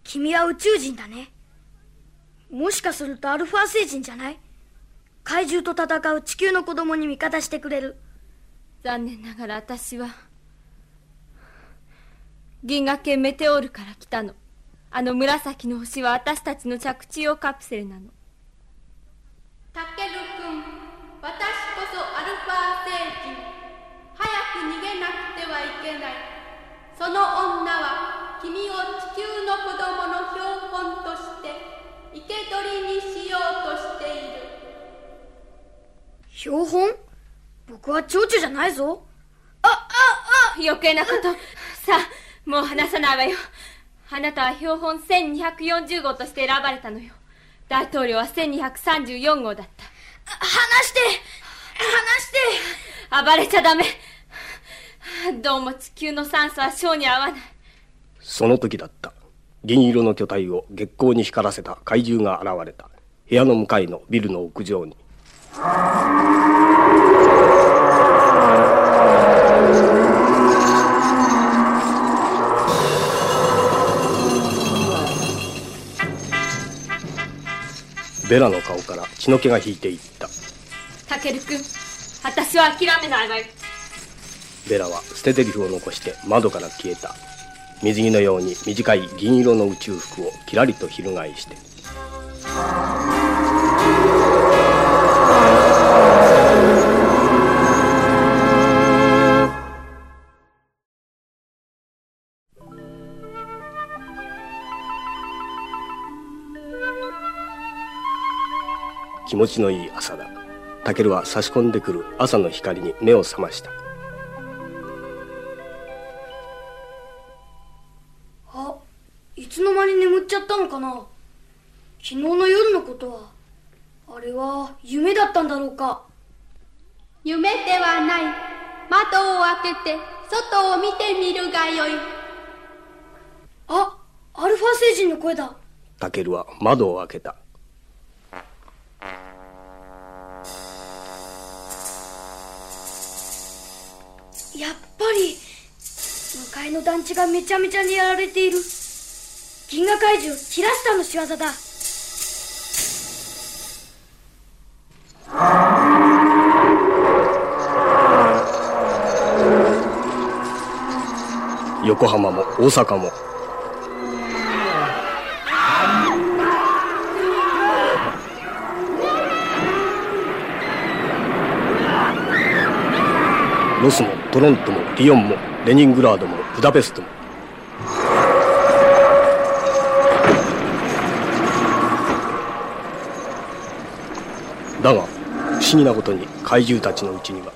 君は宇宙人だねもしかするとアルファ星人じゃない？怪獣と戦う地球の子供に味方してくれる。残念ながら私は。銀河系メテオールから来たの。あの紫の星は私たちの着地用カプセルなの。タケル君私こそアルファ星人。早く逃げなくてはいけない。その女は君を地球の子供の標本として生け捕りにしようとしている。標本？僕は蝶々じゃないぞ。あああ余計なこと、うん、さあもう話さないわよ。あなたは標本1240号として選ばれたのよ。大統領は1234号だった。話して話して。暴れちゃダメ。どうも地球の酸素は小に合わない。その時だった。銀色の巨体を月光に光らせた怪獣が現れた。部屋の向かいのビルの屋上に。ベラの顔から血の気が引いていった。タケル君私は諦めないわよ。ベラは捨て台詞を残して窓から消えた水着のように短い銀色の宇宙服をきらりと翻して。気持ちのいい朝だ。タケルは差し込んでくる朝の光に目を覚ました。かな。昨日の夜のことはあれは夢だったんだろうか。夢ではない。窓を開けて外を見てみるがよい。あアルファ星人の声だ。タケルは窓を開けた。やっぱり向かいの団地がめちゃめちゃにやられている銀河怪獣キラスターの仕業だ。横浜も大阪も。ロスもトロントもリヨンもレニングラードもブダペストも。だが不思議なことに怪獣たちのうちには。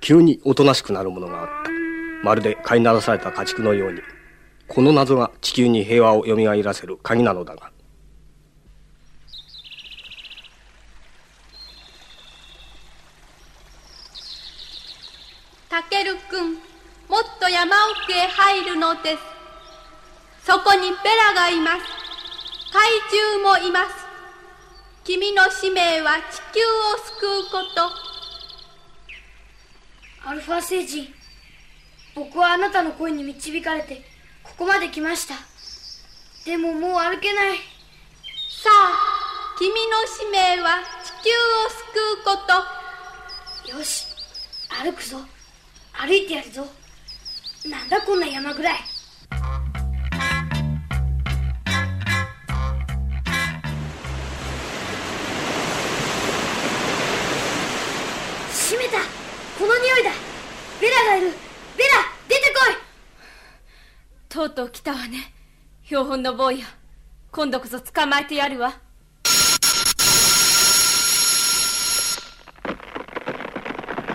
急におとなしくなるものがあった。まるで飼いならされた家畜のように。この謎が地球に平和をよみがえらせる鍵なのだがタケル君もっと山奥へ入るのですそこにベラがいます怪獣もいます君の使命は地球を救うことアルファ星人僕はあなたの声に導かれてここまで来ました。でももう歩けない。さあ君の使命は地球を救うこと。よし歩くぞ。歩いてやるぞ。なんだこんな山ぐらい。閉めた。この匂いだベラがいる。ベラ出てこい。とうとう来たわね。標本の坊や。今度こそ捕まえてやるわ。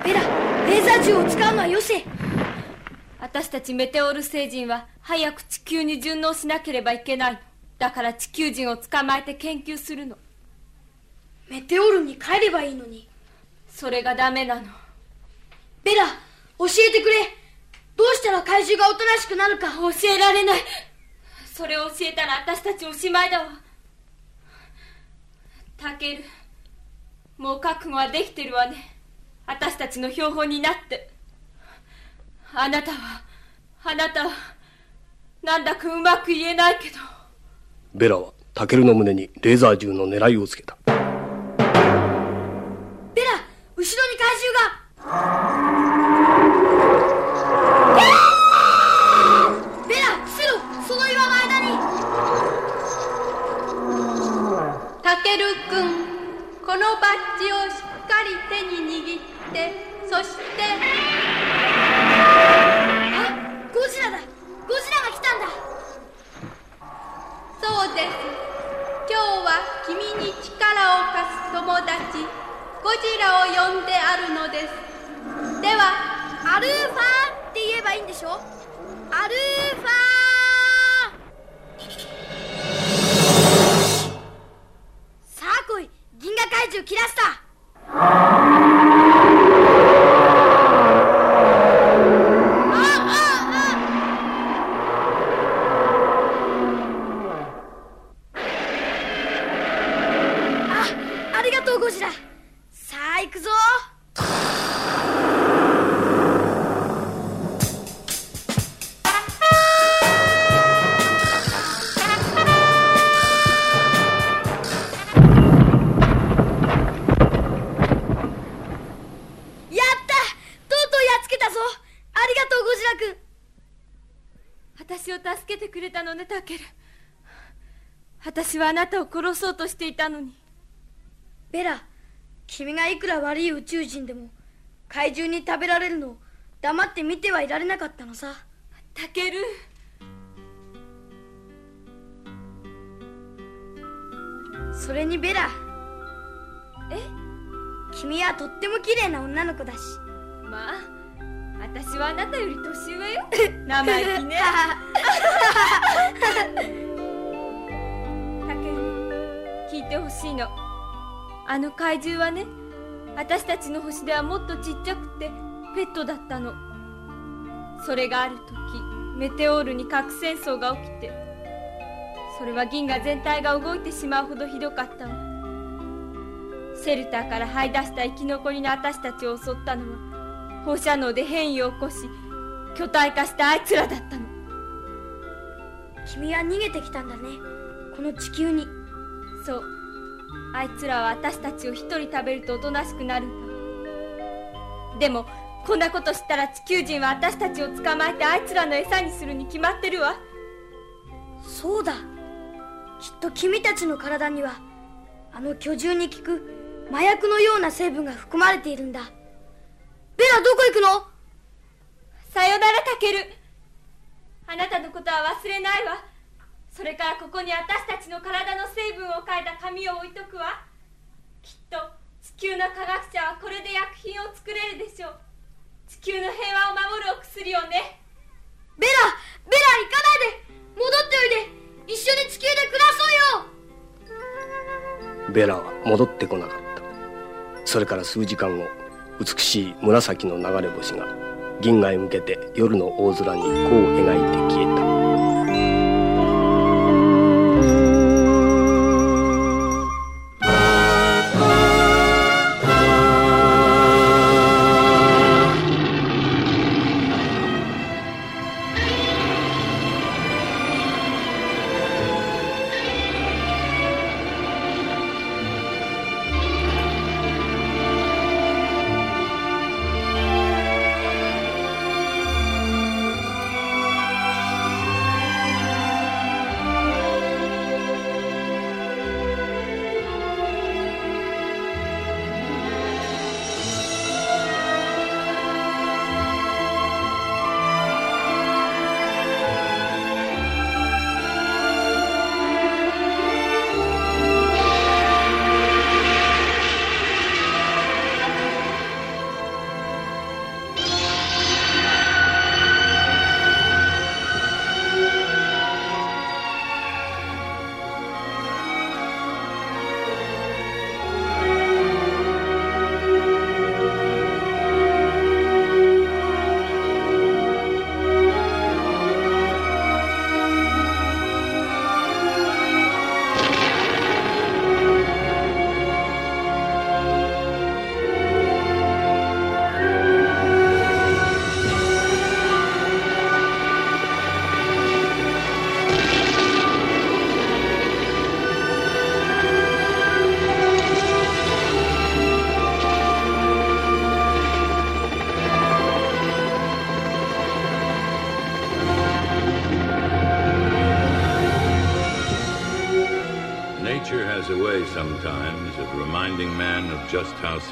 ベラレーザー銃を使うのはよせ私たちメテオール星人は早く地球に順応しなければいけない。だから地球人を捕まえて研究するの。メテオールに帰ればいいのに。それがダメなの。ベラ教えてくれ。どうしたら怪獣がおとなしくなるか教えられない。それを教えたら私たちおしまいだわ。タケルもう覚悟はできてるわね。私たちの標本になって。あなたはあなたはなんだかうまく言えないけど。ベラはタケルの胸にレーザー銃の狙いをつけた。ベラ後ろに怪獣がッをしっかり手に握ってそしてあゴジラだ。ゴジラが来たんだ。そうです。今日は君に力を貸す友達ゴジラを呼んであるのです。ではアルファって言えばいいんでしょ？アルファ銀河怪獣キラスタはあなたを殺そうとしていたのに。ベラ君がいくら悪い宇宙人でも怪獣に食べられるのを黙って見てはいられなかったのさ。タケルそれにベラえ？君はとっても綺麗な女の子だし。まあ私はあなたより年上よ。生意気ね聞いてほしいの。あの怪獣はね私たちの星ではもっとちっちゃくてペットだったの。それがある時メテオールに核戦争が起きてそれは銀河全体が動いてしまうほどひどかったわシェルターから這い出した生き残りの私たちを襲ったのは放射能で変異を起こし巨体化したあいつらだったの。君は逃げてきたんだね。この地球に。そう。あいつらは私たちを一人食べるとおとなしくなるんだ。でもこんなこと知ったら地球人は私たちを捕まえてあいつらの餌にするに決まってるわ。そうだ。きっと君たちの体にはあの巨獣に効く麻薬のような成分が含まれているんだ。ベラどこ行くの？さよならタケル。あなたのことは忘れないわそれからここに私たちの体の成分を書いた紙を置いとくわ。きっと地球の科学者はこれで薬品を作れるでしょう。地球の平和を守るお薬をね。ベラベラ行かないで。戻っておいで。一緒に地球で暮らそうよ。ベラは戻ってこなかった。それから数時間後美しい紫の流れ星が銀河へ向けて夜の大空に弧を描いて消えた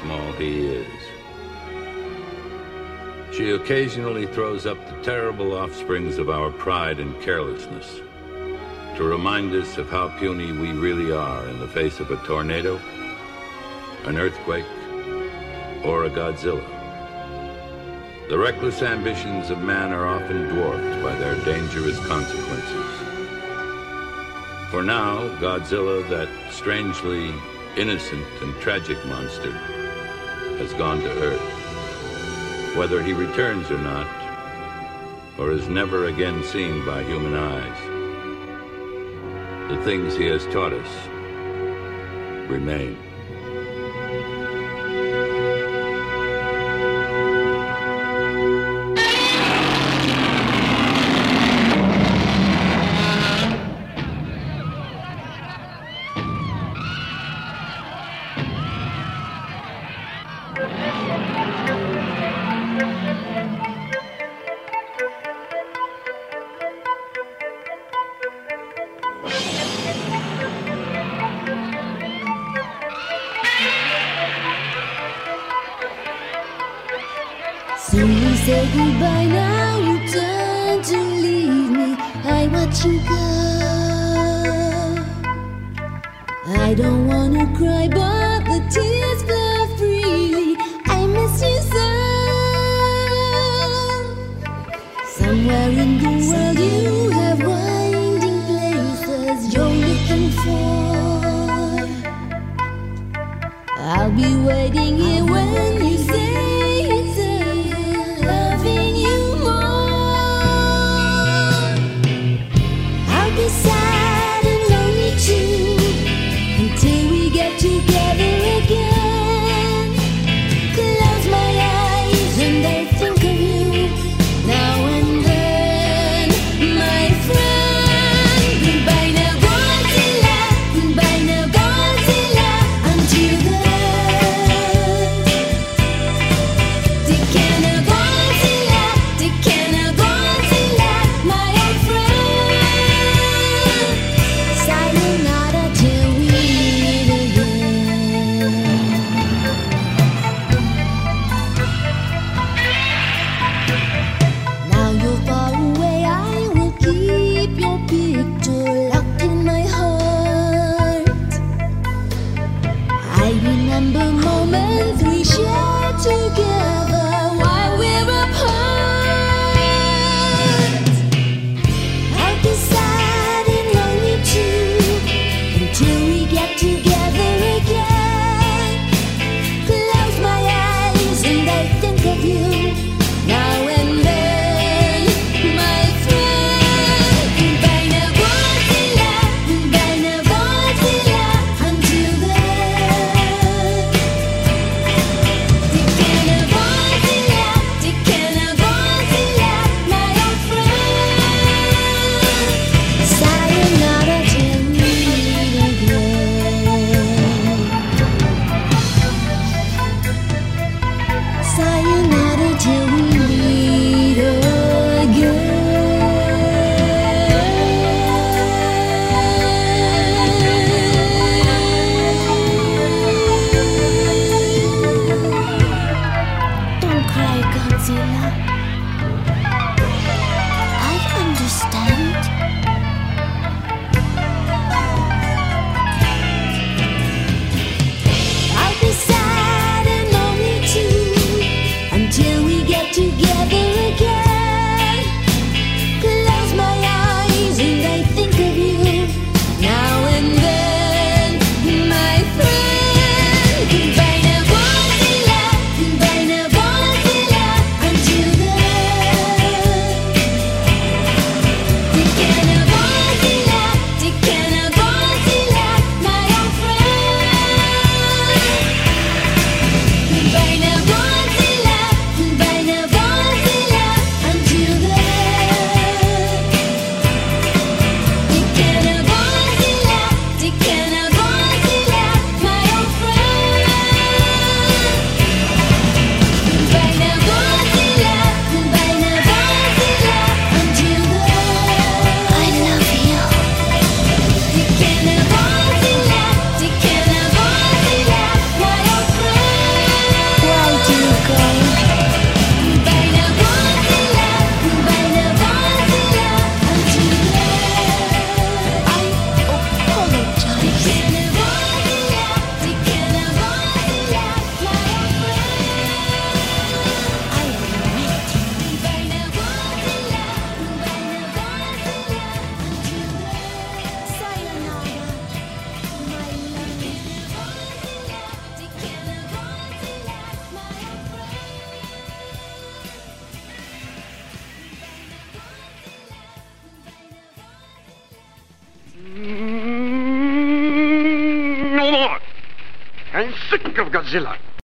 small he is. She occasionally throws up the terrible offsprings of our pride and carelessness to remind us of how puny we really are in the face of a tornado, an earthquake, or a Godzilla. The reckless ambitions of man are often dwarfed by their dangerous consequences. For now, Godzilla, that strangely innocent and tragic monster, has gone to Earth. Whether he returns or not, or is never again seen by human eyes, the things he has taught us remain.